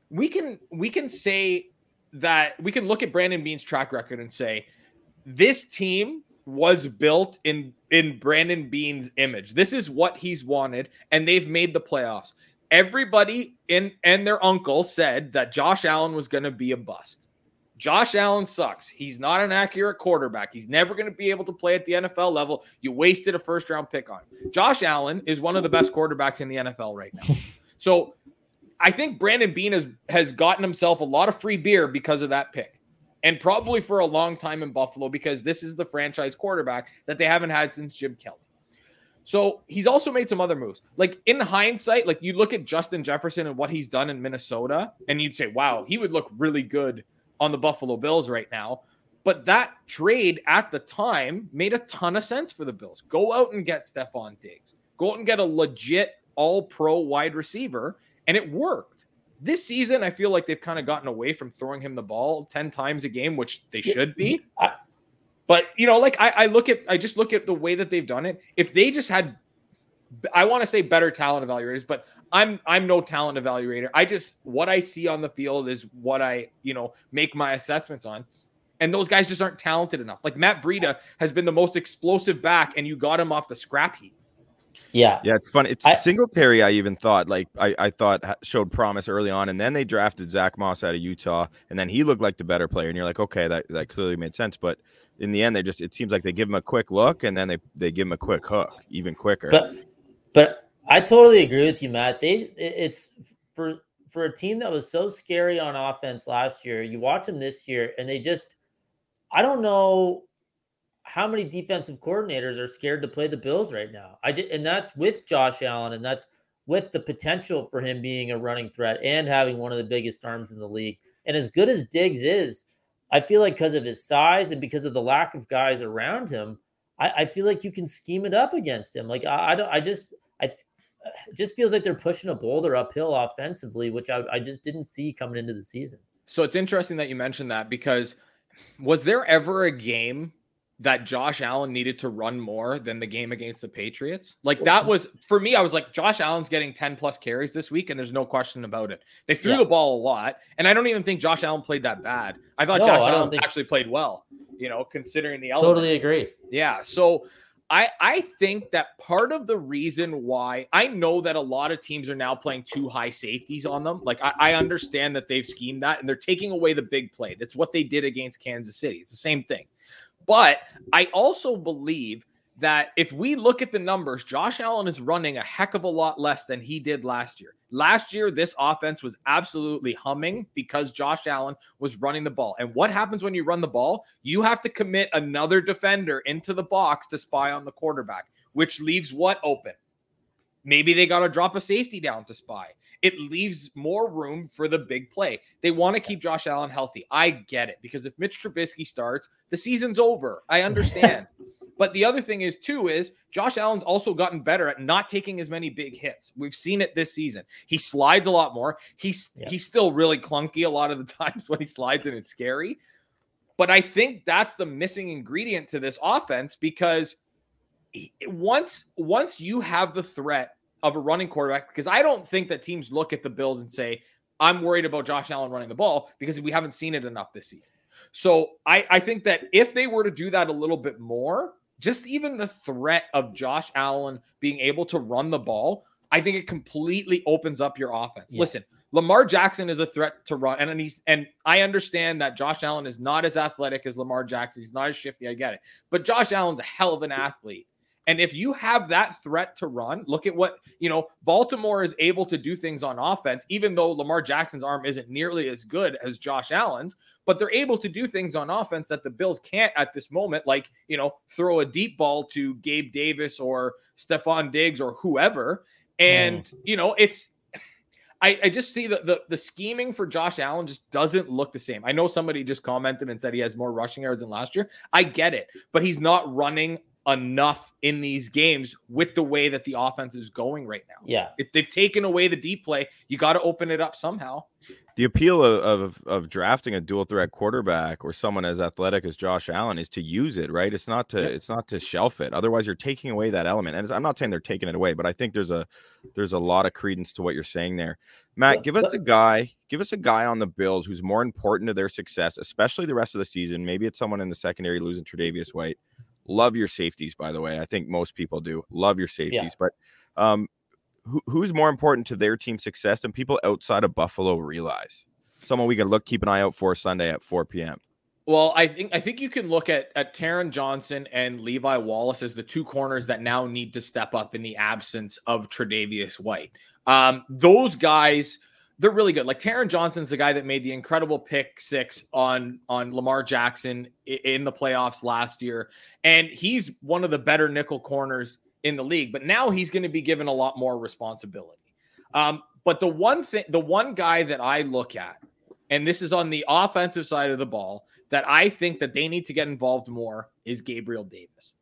we can we can say that we can look at Brandon Beane's track record and say this team was built in in Brandon Beane's image. This is what he's wanted and they've made the playoffs everybody in and their uncle said that Josh Allen was going to be a bust. Josh Allen sucks. He's not an accurate quarterback. He's never going to be able to play at the NFL level. You wasted a first round pick on him. Josh Allen is one of the best quarterbacks in the NFL right now. So I think Brandon Beane has, has gotten himself a lot of free beer because of that pick. And probably for a long time in Buffalo because this is the franchise quarterback that they haven't had since Jim Kelly. So he's also made some other moves. Like in hindsight, like you look at Justin Jefferson and what he's done in Minnesota, and you'd say, wow, he would look really good on the Buffalo Bills right now. But that trade at the time made a ton of sense for the Bills. Go out and get Stefon Diggs. Go out and get a legit all pro wide receiver. And it worked. This season, I feel like they've kind of gotten away from throwing him the ball 10 times a game, which they should be. I, but you know, like I, I look at, I just look at the way that they've done it. If they just had, I want to say better talent evaluators, but I'm I'm no talent evaluator. I just what I see on the field is what I you know make my assessments on. And those guys just aren't talented enough. Like Matt Breida has been the most explosive back, and you got him off the scrap heap. Yeah, yeah, it's fun. It's I, Singletary. I even thought like I, I thought showed promise early on, and then they drafted Zach Moss out of Utah, and then he looked like the better player. And you're like, okay, that that clearly made sense. But in the end, they just it seems like they give him a quick look, and then they they give him a quick hook, even quicker. But but I totally agree with you, Matt. They it's for for a team that was so scary on offense last year. You watch them this year, and they just I don't know how many defensive coordinators are scared to play the Bills right now? I did, and that's with Josh Allen, and that's with the potential for him being a running threat and having one of the biggest arms in the league. And as good as Diggs is, I feel like because of his size and because of the lack of guys around him, I, I feel like you can scheme it up against him. Like I, I don't, I just, I just feels like they're pushing a boulder uphill offensively, which I, I just didn't see coming into the season. So it's interesting that you mentioned that because was there ever a game that Josh Allen needed to run more than the game against the Patriots. Like that was for me, I was like, Josh Allen's getting 10 plus carries this week, and there's no question about it. They threw yeah. the ball a lot, and I don't even think Josh Allen played that bad. I thought no, Josh I Allen actually so. played well, you know, considering the elements. Totally agree. Yeah. So I I think that part of the reason why I know that a lot of teams are now playing two high safeties on them. Like I, I understand that they've schemed that and they're taking away the big play. That's what they did against Kansas City. It's the same thing. But I also believe that if we look at the numbers, Josh Allen is running a heck of a lot less than he did last year. Last year, this offense was absolutely humming because Josh Allen was running the ball. And what happens when you run the ball? You have to commit another defender into the box to spy on the quarterback, which leaves what open? Maybe they got to drop a safety down to spy it leaves more room for the big play. They want to keep Josh Allen healthy. I get it because if Mitch Trubisky starts, the season's over. I understand. but the other thing is too is Josh Allen's also gotten better at not taking as many big hits. We've seen it this season. He slides a lot more. He's yeah. he's still really clunky a lot of the times when he slides and it's scary. But I think that's the missing ingredient to this offense because once once you have the threat of a running quarterback because I don't think that teams look at the Bills and say, I'm worried about Josh Allen running the ball because we haven't seen it enough this season. So I, I think that if they were to do that a little bit more, just even the threat of Josh Allen being able to run the ball, I think it completely opens up your offense. Yeah. Listen, Lamar Jackson is a threat to run, and he's and I understand that Josh Allen is not as athletic as Lamar Jackson. He's not as shifty. I get it, but Josh Allen's a hell of an athlete. And if you have that threat to run, look at what, you know, Baltimore is able to do things on offense, even though Lamar Jackson's arm isn't nearly as good as Josh Allen's, but they're able to do things on offense that the Bills can't at this moment, like, you know, throw a deep ball to Gabe Davis or Stefon Diggs or whoever. And, mm. you know, it's, I, I, just see that the, the scheming for Josh Allen just doesn't look the same. I know somebody just commented and said he has more rushing yards than last year. I get it, but he's not running enough in these games with the way that the offense is going right now. Yeah. If they've taken away the deep play, you got to open it up somehow. The appeal of, of, of drafting a dual threat quarterback or someone as athletic as Josh Allen is to use it, right? It's not to yep. it's not to shelf it. Otherwise, you're taking away that element. And I'm not saying they're taking it away, but I think there's a there's a lot of credence to what you're saying there. Matt, give us a guy, give us a guy on the Bills who's more important to their success, especially the rest of the season. Maybe it's someone in the secondary losing Tre'Davious White Love your safeties, by the way. I think most people do. Love your safeties, yeah. but um, who, who's more important to their team success than people outside of Buffalo realize? Someone we can look keep an eye out for Sunday at 4 p.m. Well, I think I think you can look at at Taron Johnson and Levi Wallace as the two corners that now need to step up in the absence of Tre'Davious White. Um, those guys they're really good. Like Taron Johnson's the guy that made the incredible pick six on on Lamar Jackson in the playoffs last year, and he's one of the better nickel corners in the league. But now he's going to be given a lot more responsibility. Um, but the one thing, the one guy that I look at, and this is on the offensive side of the ball, that I think that they need to get involved more is Gabriel Davis.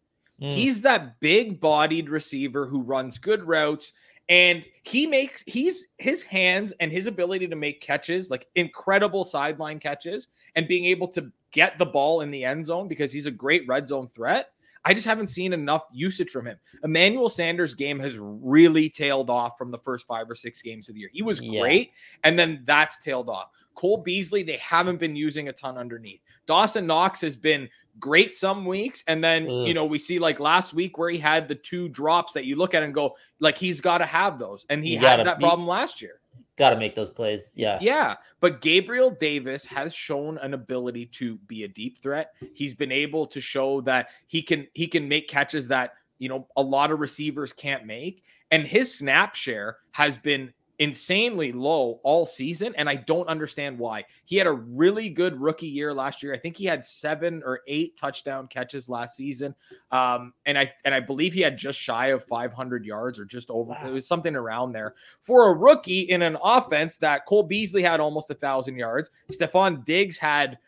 Mm. He's that big bodied receiver who runs good routes and he makes he's his hands and his ability to make catches like incredible sideline catches and being able to get the ball in the end zone because he's a great red zone threat. I just haven't seen enough usage from him. Emmanuel sanders game has really tailed off from the first five or six games of the year. He was great yeah. and then that's tailed off. Cole beasley they haven't been using a ton underneath. Dawson knox has been great some weeks. And then Ugh. you know we see like last week where he had the two drops that you look at and go like he's got to have those. And he you had gotta, that problem last year. Got to make those plays. Yeah. Yeah. But gabriel davis has shown an ability to be a deep threat. He's been able to show that he can he can make catches that you know a lot of receivers can't make. And his snap share has been insanely low all season and I don't understand why. He had a really good rookie year last year. I think he had 7 or 8 touchdown catches last season. Um, and I and I believe he had just shy of 500 yards or just over wow. it was something around there. For a rookie in an offense that Cole Beasley had almost a 1000 yards, Stefon Diggs had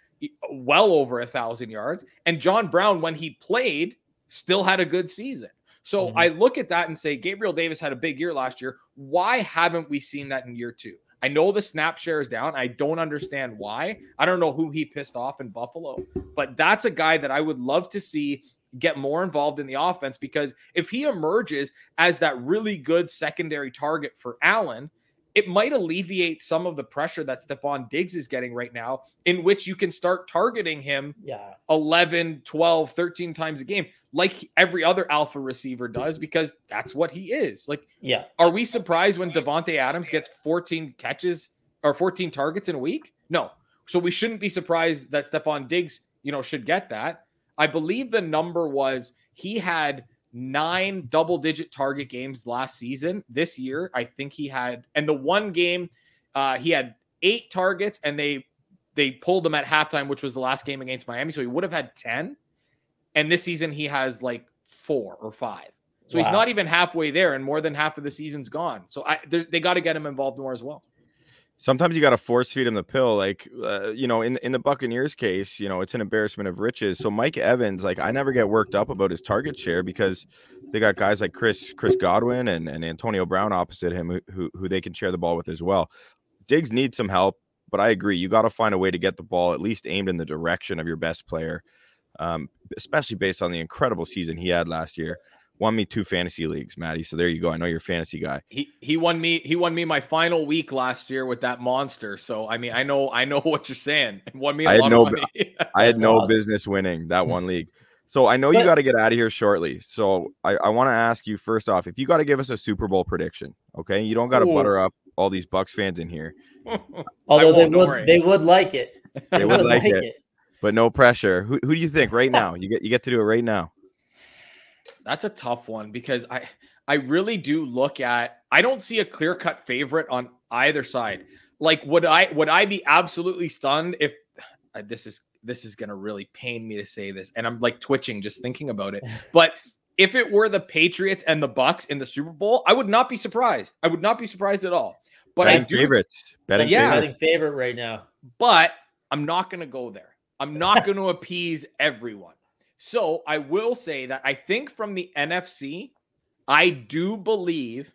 well over a 1000 yards and John Brown when he played still had a good season. So mm-hmm. I look at that and say Gabriel Davis had a big year last year. Why haven't we seen that in year two? I know the snap share is down. I don't understand why. I don't know who he pissed off in Buffalo, but that's a guy that I would love to see get more involved in the offense because if he emerges as that really good secondary target for Allen, it might alleviate some of the pressure that Stefon Diggs is getting right now, in which you can start targeting him yeah. 11, 12, 13 times a game, like every other alpha receiver does, because that's what he is. Like, yeah. Are we surprised when Davante Adams gets 14 catches or 14 targets in a week? No. So we shouldn't be surprised that Stefon Diggs, you know, should get that. I believe the number was he had – nine double digit target games last season. This year, I think he had, and the one game uh, he had eight targets, and they they pulled him at halftime, which was the last game against Miami. So he would have had ten, and this season he has like four or five. So wow. he's not even halfway there, and more than half of the season's gone. So I, they got to get him involved more as well sometimes you got to force feed him the pill. Like, uh, you know, in in the Buccaneers case, you know, it's an embarrassment of riches. So Mike Evans, like, I never get worked up about his target share because they got guys like Chris Chris Godwin and, and Antonio Brown opposite him who, who, who they can share the ball with as well. Diggs needs some help, but I agree. You got to find a way to get the ball at least aimed in the direction of your best player, um, especially based on the incredible season he had last year won me two fantasy leagues, Maddie. So there you go. I know you're a fantasy guy. He he won me he won me my final week last year with that monster. So I mean I know I know what you're saying. It won me a I lot no, of money. I had no awesome. business winning that one league. So I know you got to get out of here shortly. So I, I want to ask you first off, if you got to give us a Super Bowl prediction, okay? You don't got to butter up all these Bucks fans in here. Although they would they would like it. They would like, it. it. But no pressure. Who, who do you think right now? You get you get to do it right now. That's a tough one because I I really do look at I don't see a clear-cut favorite on either side. Like would I would I be absolutely stunned if uh, this is this is going to really pain me to say this and I'm like twitching just thinking about it. But if it were the Patriots and the Bucks in the Super Bowl, I would not be surprised. I would not be surprised at all. But betting I do, favorites. Betting Yeah. favorites. betting favorite right now. but I'm not going to go there. I'm not going to appease everyone. So I will say that I think from the NFC, I do believe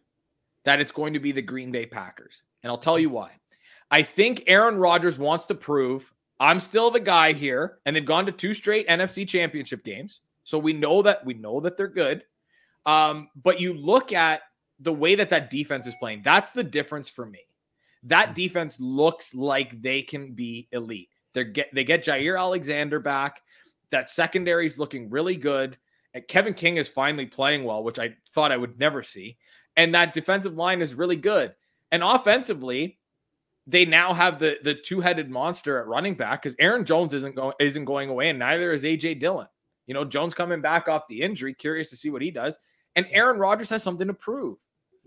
that it's going to be the Green Bay Packers. And I'll tell you why. I think Aaron Rodgers wants to prove I'm still the guy here, and they've gone to two straight NFC championship games. So we know that we know that they're good. Um, but you look at the way that that defense is playing, that's the difference for me. That defense looks like they can be elite. They get they get Jaire Alexander back. That secondary is looking really good. And Kevin King is finally playing well, which I thought I would never see. And that defensive line is really good. And offensively, they now have the the two-headed monster at running back because Aaron Jones isn't going isn't going away, and neither is AJ Dillon. You know, Jones coming back off the injury, curious to see what he does. And Aaron Rodgers has something to prove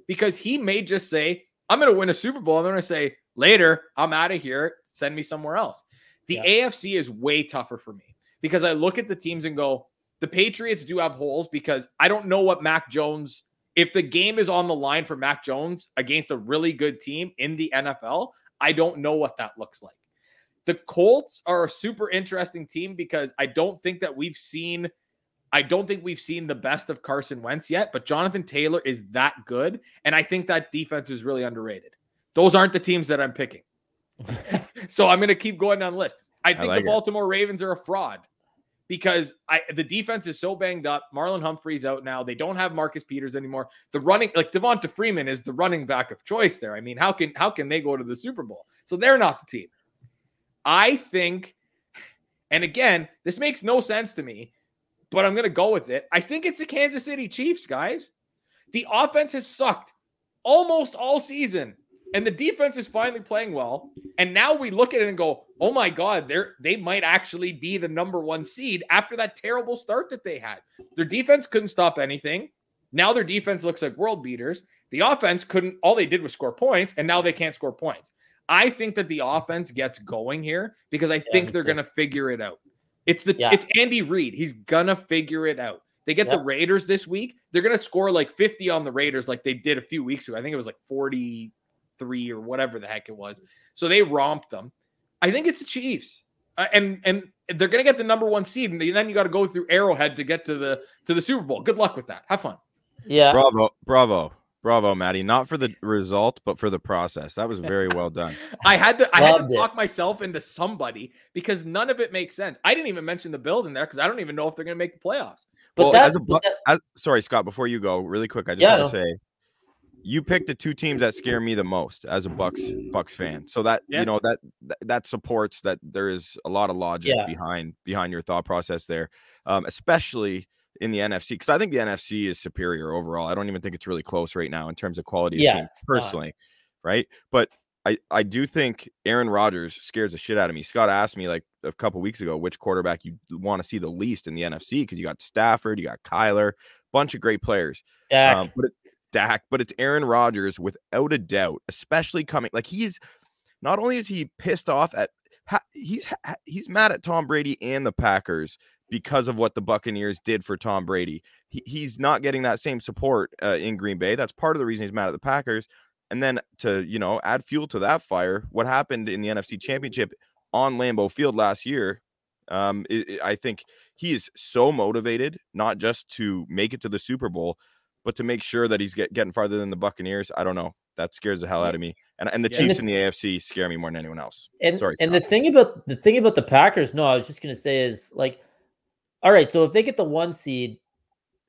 because he may just say, I'm going to win a Super Bowl. Going to say, later, I'm out of here. Send me somewhere else. The Yeah. AFC is way tougher for me because I look at the teams and go, the Patriots do have holes because I don't know what Mac Jones, if the game is on the line for Mac Jones against a really good team in the NFL, I don't know what that looks like. The Colts are a super interesting team because I don't think that we've seen I don't think we've seen the best of Carson Wentz yet, but Jonathan Taylor is that good and I think that defense is really underrated. Those aren't the teams that I'm picking. so I'm going to keep going down the list. I think like the it. Baltimore Ravens are a fraud because I the defense is so banged up. Marlon Humphrey's out now. They don't have Marcus Peters anymore. The running like Devonta Freeman is the running back of choice there. I mean, how can how can they go to the Super Bowl? So they're not the team. I think, and again, this makes no sense to me, but I'm gonna go with it. I think it's the Kansas City Chiefs, guys. The offense has sucked almost all season, and the defense is finally playing well. And now we look at it and go, "Oh my God, they're they might actually be the number one seed after that terrible start that they had. Their defense couldn't stop anything. Now their defense looks like world beaters. The offense couldn't. All they did was score points, and now they can't score points. I think that the offense gets going here because I think they're going to figure it out. It's the Yeah. it's Andy Reid. He's gonna figure it out. They get the Raiders this week. They're gonna score like 50 on the Raiders, like they did a few weeks ago. I think it was like 43 or whatever the heck it was. So they romped them. I think it's the Chiefs. Uh, and and they're gonna get the number one seed, and then you got to go through Arrowhead to get to the to the Super Bowl. Good luck with that. Have fun. Yeah. Bravo, bravo, bravo, Maddie. Not for the result, but for the process. That was very well done. I had to I had Loved to it. talk myself into somebody because none of it makes sense. I didn't even mention the Bills in there because I don't even know if they're gonna make the playoffs. But well, that's as a but that- as, sorry, Scott. Before you go, really quick, I just Yeah, want to say, you picked the two teams that scare me the most as a Bucks Bucks fan. So that Yeah. you know that that, supports that there is a lot of logic Yeah. behind behind your thought process there, um, especially in the NFC because I think the NFC is superior overall. I don't even think it's really close right now in terms of quality of Yeah, teams it's not. personally, right? But I, I do think Aaron Rodgers scares the shit out of me. Scott asked me like a couple weeks ago which quarterback you want to see the least in the NFC because you got Stafford, you got Kyler, bunch of great players. Dak, Um, but it, Dak, but it's Aaron Rodgers without a doubt, especially coming like he's not only is he pissed off at he's he's mad at Tom Brady and the Packers because of what the Buccaneers did for Tom Brady. He, he's not getting that same support uh, in Green Bay. That's part of the reason he's mad at the Packers. And then to you know add fuel to that fire, what happened in the NFC Championship on Lambeau Field last year? Um, i I I think he is so motivated, not just to make it to the Super Bowl, but to make sure that he's get, getting farther than the Buccaneers. I don't know. That scares the hell out of me. And and the Yeah. Chiefs in the AFC scare me more than anyone else. and Sorry, and the thing about the thing about the Packers, no, I was just gonna say is like, all right, so if they get the one seed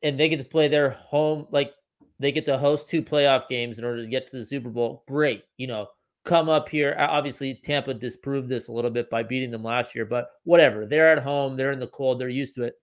and they get to play their home, like they get to host two playoff games in order to get to the Super Bowl, great. You know, come up here. Obviously, Tampa disproved this a little bit by beating them last year, but whatever. They're at home, they're in the cold, they're used to it.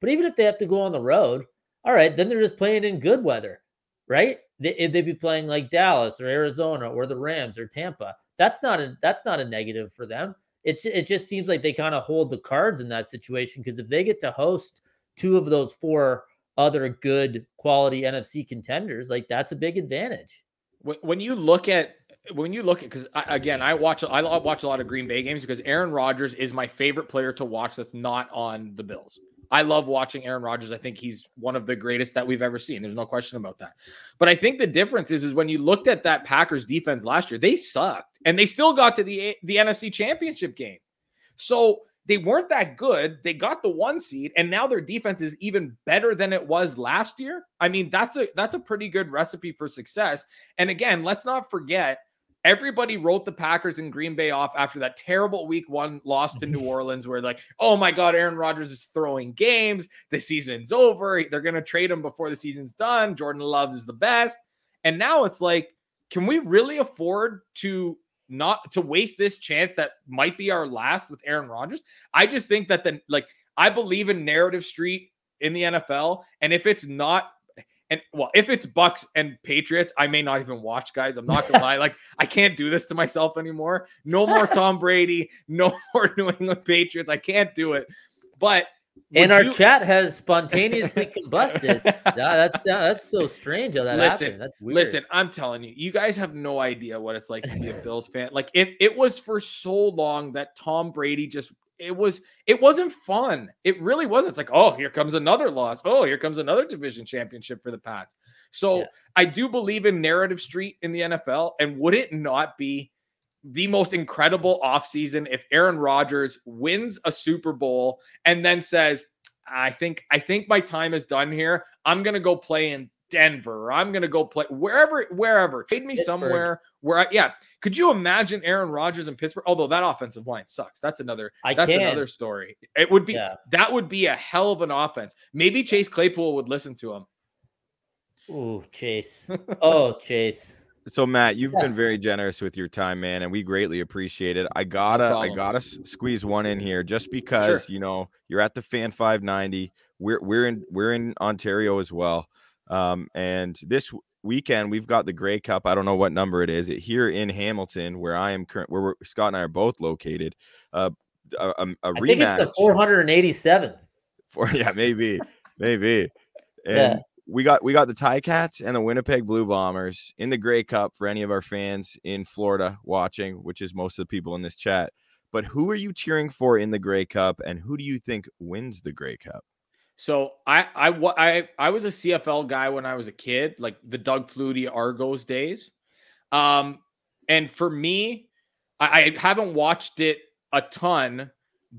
But even if they have to go on the road, all right, then they're just playing in good weather, right? They, eh, they'd be playing like Dallas or Arizona or the Rams or Tampa. That's not a that's not a negative for them. It's it just seems like they kind of hold the cards in that situation because if they get to host two of those four other good quality NFC contenders, like that's a big advantage. When, when you look at when you look at because again, I watch I watch a lot of Green Bay games because Aaron Rodgers is my favorite player to watch that's not on the Bills. I love watching Aaron Rodgers. I think he's one of the greatest that we've ever seen. There's no question about that. But I think the difference is, is when you looked at that Packers defense last year, they sucked and they still got to the the NFC Championship game. So they weren't that good. They got the one seed, and now their defense is even better than it was last year. I mean, that's a that's a pretty good recipe for success. And again, let's not forget everybody wrote the Packers and Green Bay off after that terrible week one loss to New Orleans, where like, oh my God, Aaron Rodgers is throwing games. The season's over. They're going to trade him before the season's done. Jordan Love is the best. And now it's like, can we really afford to not to waste this chance that might be our last with Aaron Rodgers? I just think that the like I believe in narrative street in the NFL. And if it's not and well, if it's Bucks and Patriots, I may not even watch, guys. I'm not gonna lie. Like, I can't do this to myself anymore. No more Tom Brady, no more New England Patriots. I can't do it. But and our you... chat has spontaneously combusted. that's that's so strange how that listen, happened. That's weird. Listen, I'm telling you, you guys have no idea what it's like to be a Bills fan. Like it, it was for so long that Tom Brady just it was it wasn't fun. It really wasn't. It's like, oh, here comes another loss. Oh, here comes another division championship for the Pats. So yeah. I do believe in narrative street in the NFL. And would it not be the most incredible offseason if Aaron Rodgers wins a Super Bowl and then says, I think I think my time is done here. I'm gonna go play in Denver. I'm going to go play wherever, wherever. Trade me Pittsburgh. somewhere where I, yeah. Could you imagine Aaron Rodgers in Pittsburgh? Although that offensive line sucks. That's another, I that's can. another story. It would be, yeah. that would be a hell of an offense. Maybe Chase Claypool would listen to him. Oh, Chase. Oh, Chase. So Matt, you've yeah. been very generous with your time, man, and we greatly appreciate it. I gotta, no I gotta squeeze one in here just because sure. you know you're at the Fan 590. We're we're in we're in Ontario as well. Um, and this weekend we've got the Grey Cup. I don't know what number it is. It, here in Hamilton, where I am current, where Scott and I are both located. Uh, a, a, a I think it's the 487th. For yeah, maybe, maybe. And yeah. we got we got the Ti-Cats and the Winnipeg Blue Bombers in the Grey Cup for any of our fans in Florida watching, which is most of the people in this chat. But who are you cheering for in the Grey Cup, and who do you think wins the Grey Cup? So I I I I was a CFL guy when I was a kid, like the Doug Flutie Argos days. Um, and for me, I, I haven't watched it a ton,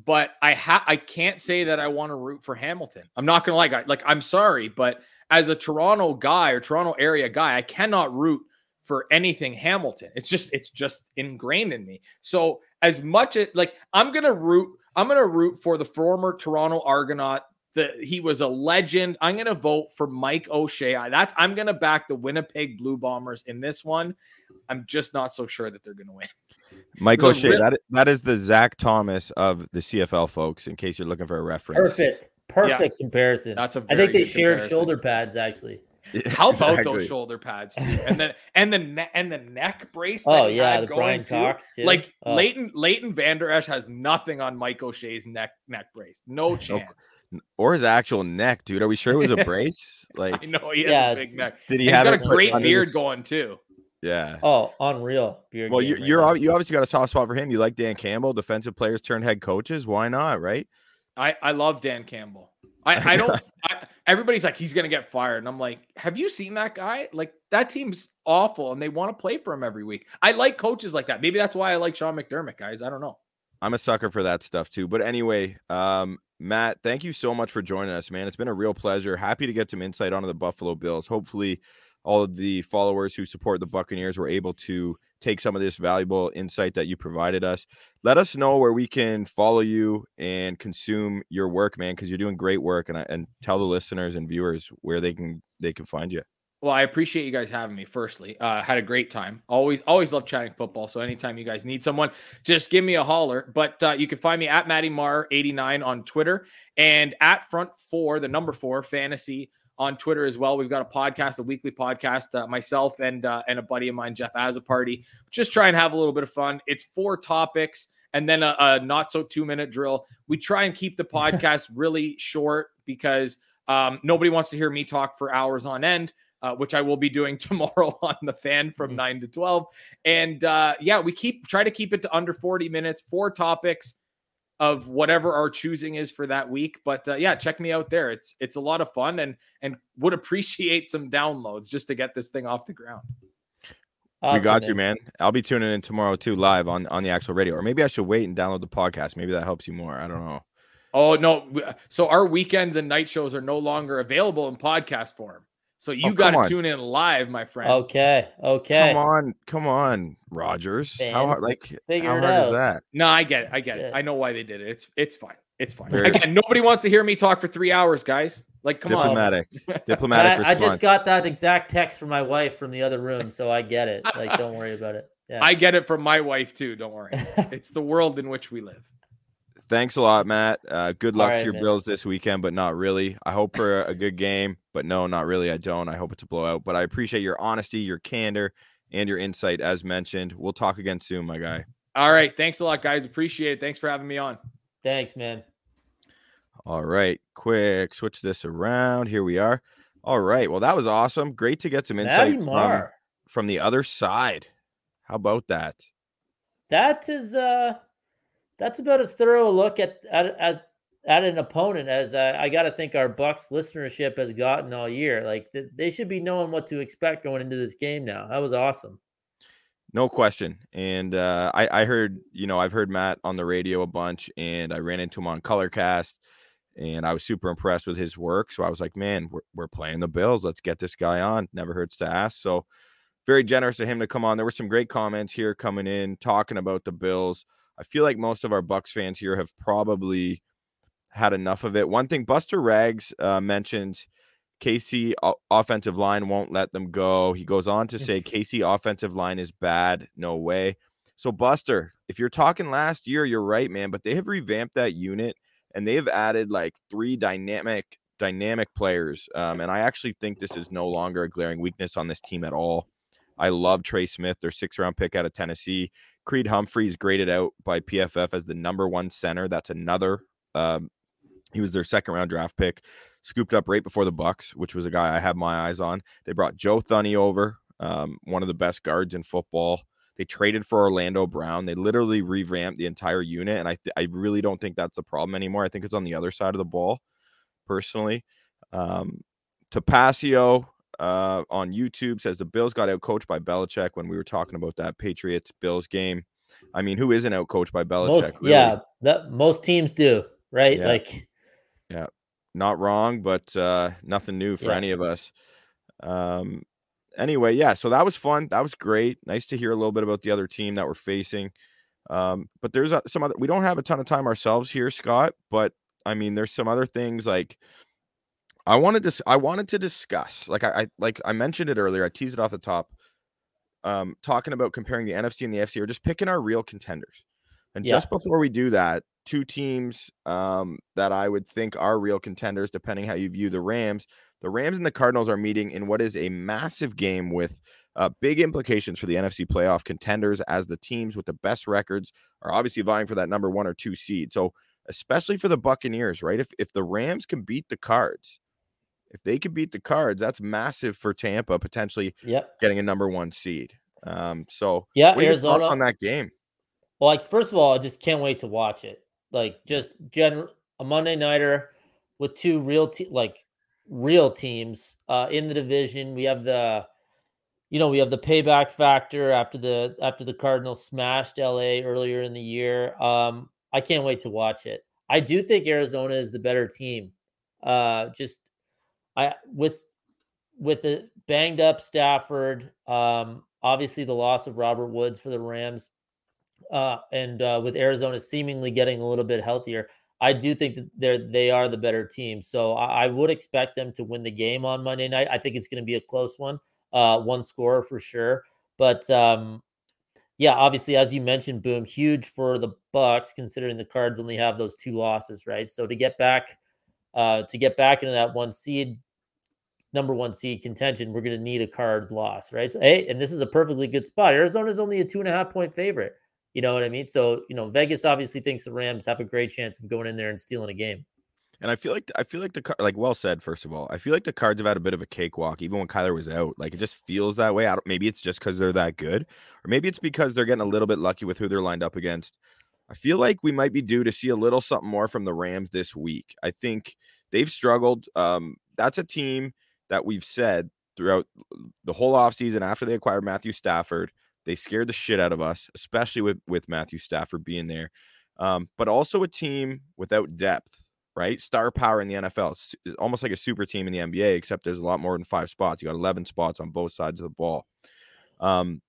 but I ha I can't say that I want to root for Hamilton. I'm not gonna like like I'm sorry, but as a Toronto guy or Toronto area guy, I cannot root for anything Hamilton. It's just it's just ingrained in me. So as much as like I'm gonna root, I'm gonna root for the former Toronto Argonaut the he was a legend. I'm going to vote for Mike O'Shea. I, That's I'm going to back the Winnipeg Blue Bombers in this one. I'm just not so sure that they're going to win. Mike O'Shea, real- that that is the Zach Thomas of the CFL folks. In case you're looking for a reference, perfect, perfect yeah. comparison. That's a I think they shared comparison. shoulder pads actually. How about exactly. those shoulder pads, and then and the ne- and the neck brace? oh yeah, the Bryan too. Cox too. Like oh. Leighton Leighton Vander Esch has nothing on Mike O'Shea's neck neck brace. No chance or his actual neck, dude. Are we sure it was a brace? Like, I know he has yeah, a big neck. Did he have got a great beard his... going too? Yeah. Oh, unreal beard. Well, you, are right you obviously got a soft spot for him. You like Dan Campbell, defensive players turn head coaches. Why not? Right. I I love Dan Campbell. I, I don't. I, everybody's like he's gonna get fired, and I'm like, have you seen that guy? Like that team's awful, and they want to play for him every week. I like coaches like that. Maybe that's why I like Sean McDermott, guys. I don't know. I'm a sucker for that stuff too. But anyway, um, Matt, thank you so much for joining us, man. It's been a real pleasure. Happy to get some insight onto the Buffalo Bills. Hopefully, all of the followers who support the Buccaneers were able to take some of this valuable insight that you provided us. Let us know where we can follow you and consume your work, man, because you're doing great work. And and tell the listeners and viewers where they can they can find you. Well, I appreciate you guys having me. Firstly, uh, had a great time. Always, always love chatting football. So anytime you guys need someone, just give me a holler. But uh, you can find me at Matty Mar eighty nine on Twitter and at Front Four, the number four fantasy on Twitter as well. We've got a podcast, a weekly podcast. Uh, myself and uh, and a buddy of mine, Jeff as a party, just try and have a little bit of fun. It's four topics and then a, a not so two minute drill. We try and keep the podcast really short because Um, nobody wants to hear me talk for hours on end. Uh, which I will be doing tomorrow on the fan from Mhm. nine to twelve, and uh, yeah, we keep try to keep it to under forty minutes, four topics of whatever our choosing is for that week. But uh, yeah, check me out there. It's it's a lot of fun, and and would appreciate some downloads just to get this thing off the ground. we Awesome, got you, man. I'll be tuning in tomorrow too, live on on the actual radio. Or maybe I should wait and download the podcast. Maybe that helps you more. I don't know. Oh no! So our weekends and night shows are no longer available in podcast form. So oh, you Oh, got to tune in live, my friend. Okay. Okay. Come on, come on, Rogers. Man, how hard, like how hard out. is that? No, I get it. I get it. I know why they did it. It's it's fine. It's fine. Very- Again, nobody wants to hear me talk for three hours, guys. Like, come on. Diplomatic, diplomatic I, I just got that exact text from my wife from the other room, so I get it. Like, don't worry about it. Yeah. I get it from my wife too. Don't worry. it's the world in which we live. Thanks a lot, Matt. Uh, good luck right, to your man. Bills this weekend, but not really. I hope for a, a good game, but no, not really. I don't. I hope it's a blowout. But I appreciate your honesty, your candor, and your insight, as mentioned. We'll talk again soon, my guy. All right. Thanks a lot, guys. Appreciate it. Thanks for having me on. Thanks, man. All right, quick switch this around. Here we are. All right. Well, that was awesome. Great to get some insight from, from the other side. How about that? That is uh that's about as thorough a look at at at, at an opponent as uh, I got to think our Bucks listenership has gotten all year. Like th- they should be knowing what to expect going into this game now. That was awesome. No question. And uh, I, I heard, you know, I've heard Matt on the radio a bunch, and I ran into him on Colorcast, and I was super impressed with his work. So I was like, man, we're, we're playing the Bills. Let's get this guy on. Never hurts to ask. So very generous of him to come on. There were some great comments here coming in talking about the Bills. I feel like most of our Bucks fans here have probably had enough of it. One thing, Buster Rags uh, mentioned KC o- offensive line won't let them go. He goes on to say KC offensive line is bad. No way. So Buster, if you're talking last year, you're right, man. But they have revamped that unit and they have added like three dynamic dynamic players. Um, and I actually think this is no longer a glaring weakness on this team at all. I love Trey Smith, their six round pick out of Tennessee. Creed Humphrey's graded out by PFF as the number one center. That's another. Um, he was their second round draft pick, scooped up right before the Bucks, which was a guy I have my eyes on. They brought Joe Thuney over, um, one of the best guards in football. They traded for Orlando Brown. They literally revamped the entire unit, and I th- I really don't think that's a problem anymore. I think it's on the other side of the ball, personally. Um, Tapasio uh, on YouTube says the Bills got out coached by Belichick when we were talking about that Patriots Bills game. I mean, who isn't out coached by Belichick? most really? yeah, that most teams do, right? Yeah. Like yeah, not wrong, but uh, nothing new for Yeah. any of us. Um, anyway, yeah, so that was fun. That was great. Nice to hear a little bit about the other team that we're facing. Um, but there's uh, some other. We don't have a ton of time ourselves here, Scott. But I mean, there's some other things like I wanted to. I wanted to discuss. Like I, I like I mentioned it earlier. I teased it off the top. Um, talking about comparing the NFC and the FC, or just picking our real contenders. And Yeah. just before we do that, two teams um, that I would think are real contenders, depending how you view the Rams. The Rams and the Cardinals are meeting in what is a massive game with uh, big implications for the NFC playoff contenders, as the teams with the best records are obviously vying for that number one or two seed. So, especially for the Buccaneers, right? If if the Rams can beat the Cards, if they could beat the Cards, that's massive for Tampa potentially yep. getting a number one seed. Um, so, Yeah, what are your thoughts Arizona on that game? Well, like first of all, I just can't wait to watch it. Like just general a Monday nighter with two real te- like real teams uh in the division. We have the you know, we have the payback factor after the after the Cardinals smashed LA earlier in the year. Um I can't wait to watch it. I do think Arizona is the better team. Uh just I with with the banged up Stafford, um obviously the loss of Robert Woods for the Rams uh, and uh, with Arizona seemingly getting a little bit healthier, I do think that they're they are the better team. So I, I would expect them to win the game on Monday night. I think it's going to be a close one, uh, one score for sure. But um, yeah, obviously, as you mentioned, boom, huge for the Bucks considering the Cards only have those two losses, right? So to get back, uh, to get back into that one seed, number one seed contention, we're going to need a Cards loss, right? So hey, and this is a perfectly good spot. Arizona's only a two and a half point favorite. You know what I mean? So, you know, Vegas obviously thinks the Rams have a great chance of going in there and stealing a game. And I feel like I feel like the like well said. First of all, I feel like the Cards have had a bit of a cakewalk, even when Kyler was out. Like it just feels that way. I don't, maybe it's just because they're that good, or maybe it's because they're getting a little bit lucky with who they're lined up against. I feel like we might be due to see a little something more from the Rams this week. I think they've struggled. Um, that's a team that we've said throughout the whole offseason after they acquired Matthew Stafford. They scared the shit out of us, especially with, with Matthew Stafford being there. Um, but also a team without depth, right? Star power in the NFL. It's almost like a super team in the NBA, except there's a lot more than five spots. You got 11 spots on both sides of the ball. Um,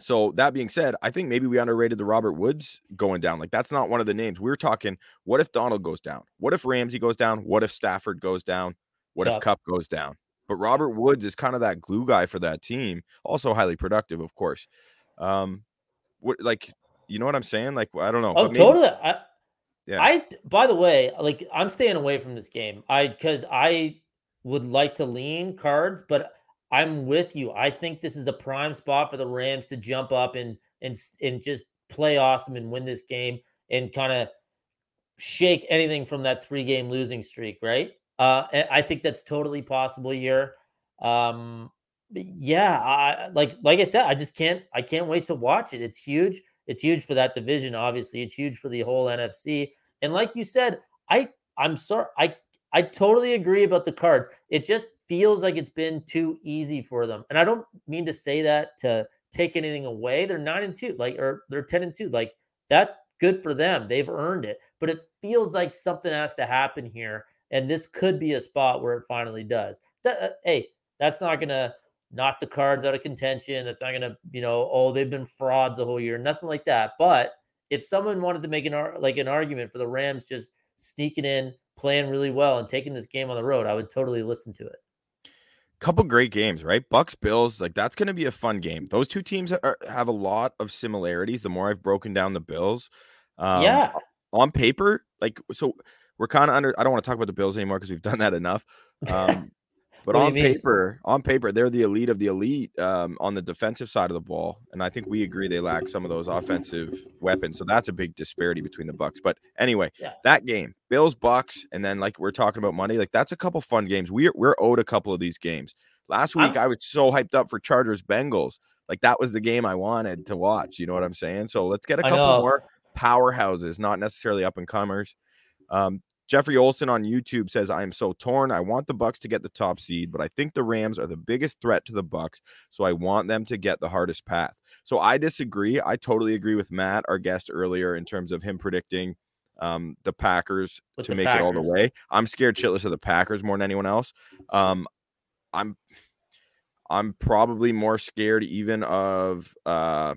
so that being said, I think maybe we underrated the Robert Woods going down. Like that's not one of the names. We are talking, what if Donald goes down? What if Ramsey goes down? What if Stafford goes down? What if Kupp goes down? But Robert Woods is kind of that glue guy for that team. Also highly productive, of course. Um, what like you know what I'm saying? Like I don't know. Oh, maybe, totally. I, yeah. I by the way, like I'm staying away from this game. I because I would like to lean cards, but I'm with you. I think this is a prime spot for the Rams to jump up and and and just play awesome and win this game and kind of shake anything from that three game losing streak, right? Uh, I think that's totally possible here. Um, yeah, I, like like I said, I just can't I can't wait to watch it. It's huge. It's huge for that division. Obviously, it's huge for the whole NFC. And like you said, I I'm sorry I I totally agree about the cards. It just feels like it's been too easy for them. And I don't mean to say that to take anything away. They're nine and two, like or they're 10 and two. Like that good for them. They've earned it. But it feels like something has to happen here. And this could be a spot where it finally does. That, uh, hey, that's not gonna knock the cards out of contention. That's not gonna, you know, oh, they've been frauds the whole year. Nothing like that. But if someone wanted to make an like an argument for the Rams just sneaking in, playing really well, and taking this game on the road, I would totally listen to it couple great games, right? Bucks Bills, like that's going to be a fun game. Those two teams are, have a lot of similarities. The more I've broken down the Bills, um, yeah, on paper, like so, we're kind of under. I don't want to talk about the Bills anymore because we've done that enough. Um, but on paper, on paper, they're the elite of the elite um, on the defensive side of the ball, and I think we agree they lack some of those offensive weapons. So that's a big disparity between the Bucks. But anyway, yeah. that game, Bills Bucks, and then like we're talking about money, like that's a couple fun games. We're we're owed a couple of these games. Last week, I'm, I was so hyped up for Chargers Bengals. Like that was the game I wanted to watch. You know what I'm saying? So let's get a couple more powerhouses, not necessarily up and comers. Um, Jeffrey Olson on YouTube says, I am so torn. I want the Bucks to get the top seed, but I think the Rams are the biggest threat to the Bucks, so I want them to get the hardest path. So I disagree. I totally agree with Matt, our guest earlier, in terms of him predicting um, the Packers with to the make Packers. it all the way. I'm scared shitless of the Packers more than anyone else. Um, I'm I'm probably more scared even of uh,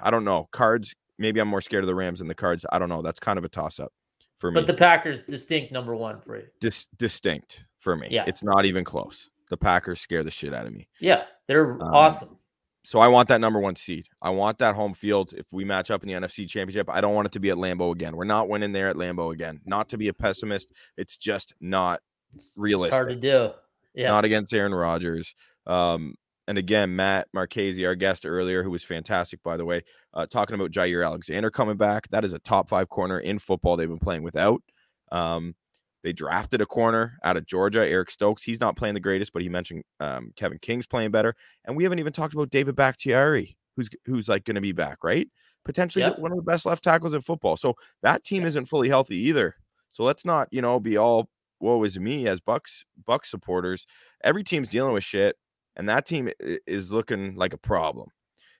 I don't know, cards. Maybe I'm more scared of the Rams than the cards. I don't know. That's kind of a toss up for me. But the Packers distinct number one for you. Dis- distinct for me. Yeah. It's not even close. The Packers scare the shit out of me. Yeah, they're um, awesome. So I want that number one seed. I want that home field. If we match up in the NFC Championship, I don't want it to be at Lambeau again. We're not winning there at Lambeau again. Not to be a pessimist, it's just not realistic. It's hard to do. Yeah, not against Aaron Rodgers. Um, and again, Matt Marchese, our guest earlier, who was fantastic, by the way, uh, talking about Jaire Alexander coming back. That is a top five corner in football they've been playing without. Um, they drafted a corner out of Georgia, Eric Stokes. He's not playing the greatest, but he mentioned um, Kevin King's playing better. And we haven't even talked about David Bakhtiari, who's who's like going to be back, right? Potentially yep. one of the best left tackles in football. So that team isn't fully healthy either. So let's not, you know, be all woe is me as Bucks Bucks supporters. Every team's dealing with shit and that team is looking like a problem.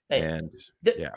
Hey, and th- yeah,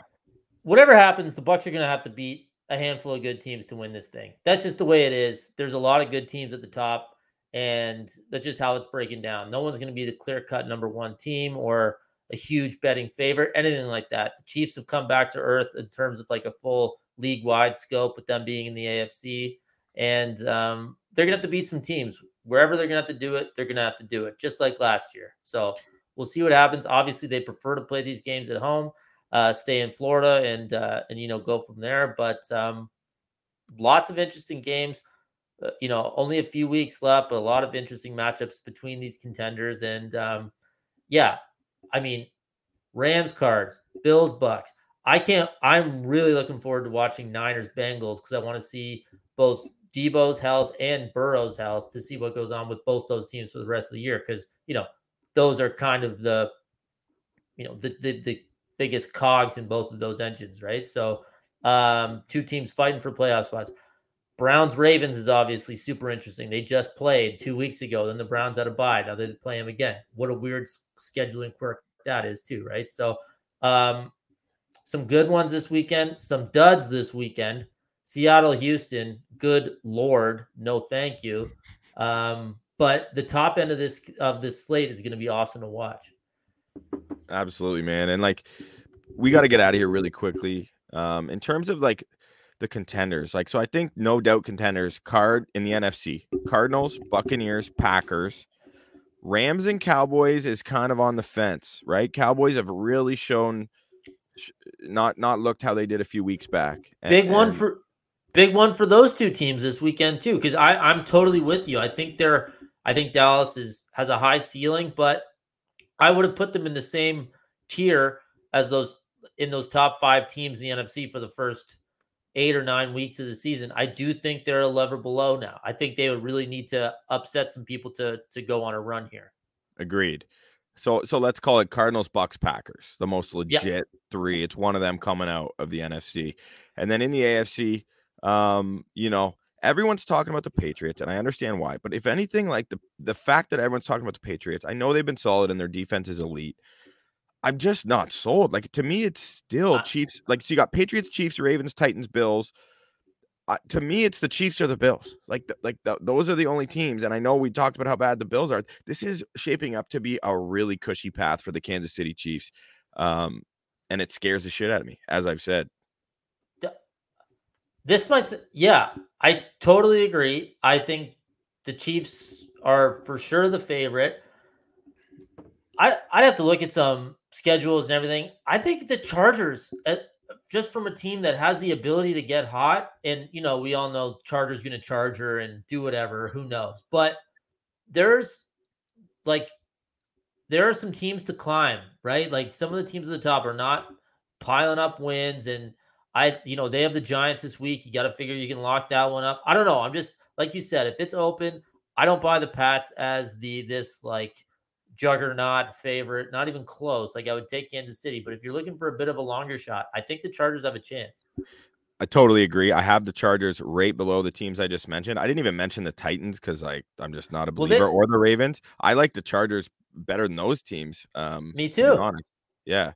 whatever happens, the Bucks are going to have to beat a handful of good teams to win this thing. That's just the way it is. There's a lot of good teams at the top, and that's just how it's breaking down. No one's going to be the clear cut number one team or a huge betting favorite, anything like that. The Chiefs have come back to earth in terms of like a full league wide scope with them being in the AFC, and um, they're to have to beat some teams wherever they're to have to do it, they're to have to do it, just like last year. So we'll see what happens. Obviously, they prefer to play these games at home, uh, stay in Florida, and uh, and you know go from there. But um, lots of interesting games. Uh, you know, only a few weeks left, but a lot of interesting matchups between these contenders. And um, yeah, I mean, Rams cards, Bills Bucks. I can't. I'm really looking forward to watching Niners Bengals because I want to see both Deebo's health and Burrow's health to see what goes on with both those teams for the rest of the year because you know those are kind of the you know the the, the biggest cogs in both of those engines, right? So um, two teams fighting for playoff spots. Browns Ravens is obviously super interesting. They just played two weeks ago. Then the Browns had a bye. Now they play them again. What a weird scheduling quirk that is, too, right? So, um, some good ones this weekend, some duds this weekend. Seattle, Houston, good lord, no thank you. Um, but the top end of this of this slate is going to be awesome to watch. Absolutely, man. And like, we got to get out of here really quickly. Um, in terms of like the contenders, like, so I think no doubt contenders card in the NFC Cardinals, Buccaneers, Packers, Rams, and Cowboys is kind of on the fence, right? Cowboys have really shown not not looked how they did a few weeks back. And, big one for big one for those two teams this weekend too, because I I'm totally with you. I think they're I think Dallas is has a high ceiling, but I would have put them in the same tier as those in those top five teams in the NFC for the first eight or nine weeks of the season. I do think they're a level below now. I think they would really need to upset some people to to go on a run here. Agreed. So so let's call it Cardinals, Bucks, Packers, the most legit three. It's one of them coming out of the NFC, and then in the AFC, um, you know, everyone's talking about the Patriots, and I understand why. But if anything, like the the fact that everyone's talking about the Patriots, I know they've been solid and their defense is elite. I'm just not sold. Like to me, it's still Chiefs. Like so, you got Patriots, Chiefs, Ravens, Titans, Bills. Uh, to me, it's the Chiefs or the Bills. Like, the, like the, those are the only teams. And I know we talked about how bad the Bills are. This is shaping up to be a really cushy path for the Kansas City Chiefs, um, and it scares the shit out of me. As I've said, this might, yeah, I totally agree. I think the Chiefs are for sure the favorite. I I'd have to look at some schedules and everything. I think the Chargers, uh, just from a team that has the ability to get hot, and you know, we all know Chargers going to charge her and do whatever. Who knows? But there's like there are some teams to climb, right? Like some of the teams at the top are not piling up wins, and I, you know, they have the Giants this week. You got to figure you can lock that one up. I don't know. I'm just like you said, if it's open, I don't buy the Pats as the this like juggernaut favorite, not even close. Like I would take Kansas City, but if you're looking for a bit of a longer shot, I think the Chargers have a chance. I totally agree. I have the Chargers right below the teams I just mentioned. I didn't even mention the Titans because like I'm just not a believer well, they, or the Ravens. I like the Chargers better than those teams. Um, me too. To yeah.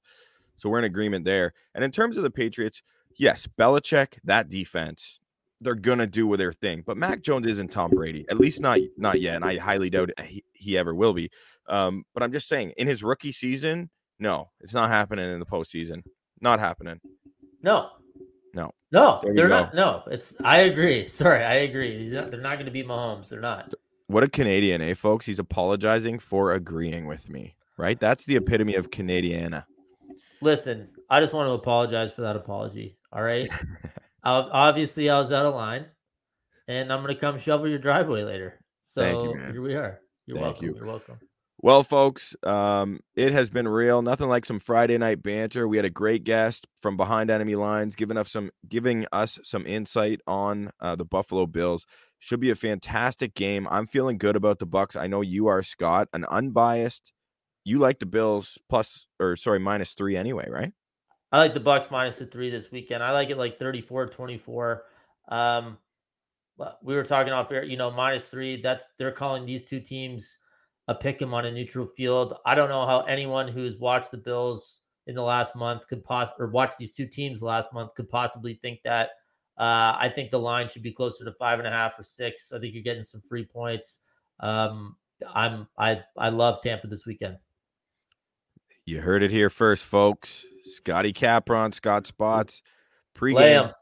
So we're in agreement there. And in terms of the Patriots, yes, Belichick, that defense, they're gonna do with their thing. But Mac Jones isn't Tom Brady, at least not not yet, and I highly doubt he, he ever will be. Um, but I'm just saying, in his rookie season, no, it's not happening in the postseason. Not happening. No. No. No, they're not. No, it's. I agree. Sorry, I agree. Not, they're not going to beat Mahomes. They're not. What a Canadian, eh, folks? He's apologizing for agreeing with me. Right? That's the epitome of Canadiana. Listen, I just want to apologize for that apology. All right. obviously, I was out of line, and I'm going to come shovel your driveway later. So you, here we are. You're Thank welcome. You. You're welcome. Well, folks, um, it has been real. Nothing like some Friday night banter. We had a great guest from behind enemy lines, giving us some giving us some insight on uh, the Buffalo Bills. Should be a fantastic game. I'm feeling good about the Bucks. I know you are, Scott, an unbiased. You like the Bills plus or sorry minus three anyway, right? I like the Bucks minus the three this weekend. I like it like 34-24. Um, we were talking off here, you know, minus three. That's they're calling these two teams a pick 'em on a neutral field. I don't know how anyone who's watched the Bills in the last month could possibly or watch these two teams last month could possibly think that. Uh, I think the line should be closer to five and a half or six. I think you're getting some free points. Um, I'm I I love Tampa this weekend. You heard it here first, folks. Scotty Capron, Scott Spots, pregame,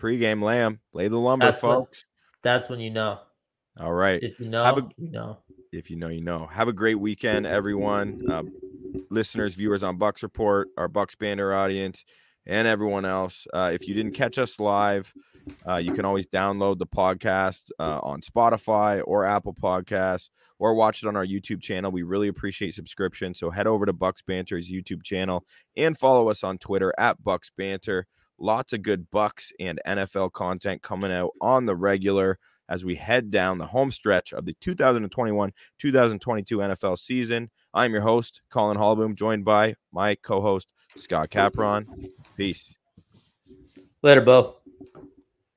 pregame lamb, lay the lumber, that's folks. When, that's when you know. All right. If you know, a, you know if you know, you know. Have a great weekend, everyone. Uh, listeners, viewers on Bucks Report, our Bucks Banter audience, and everyone else. Uh, if you didn't catch us live, uh, you can always download the podcast uh, on Spotify or Apple Podcasts or watch it on our YouTube channel. We really appreciate subscription. So head over to Bucks Banter's YouTube channel and follow us on Twitter at Bucks Banter. Lots of good Bucks and NFL content coming out on the regular. as we head down the home stretch of the 2021 2022 NFL season. I'm your host, Colin Hallboom, joined by my co host, Scott Capron. Peace. Later, Bo.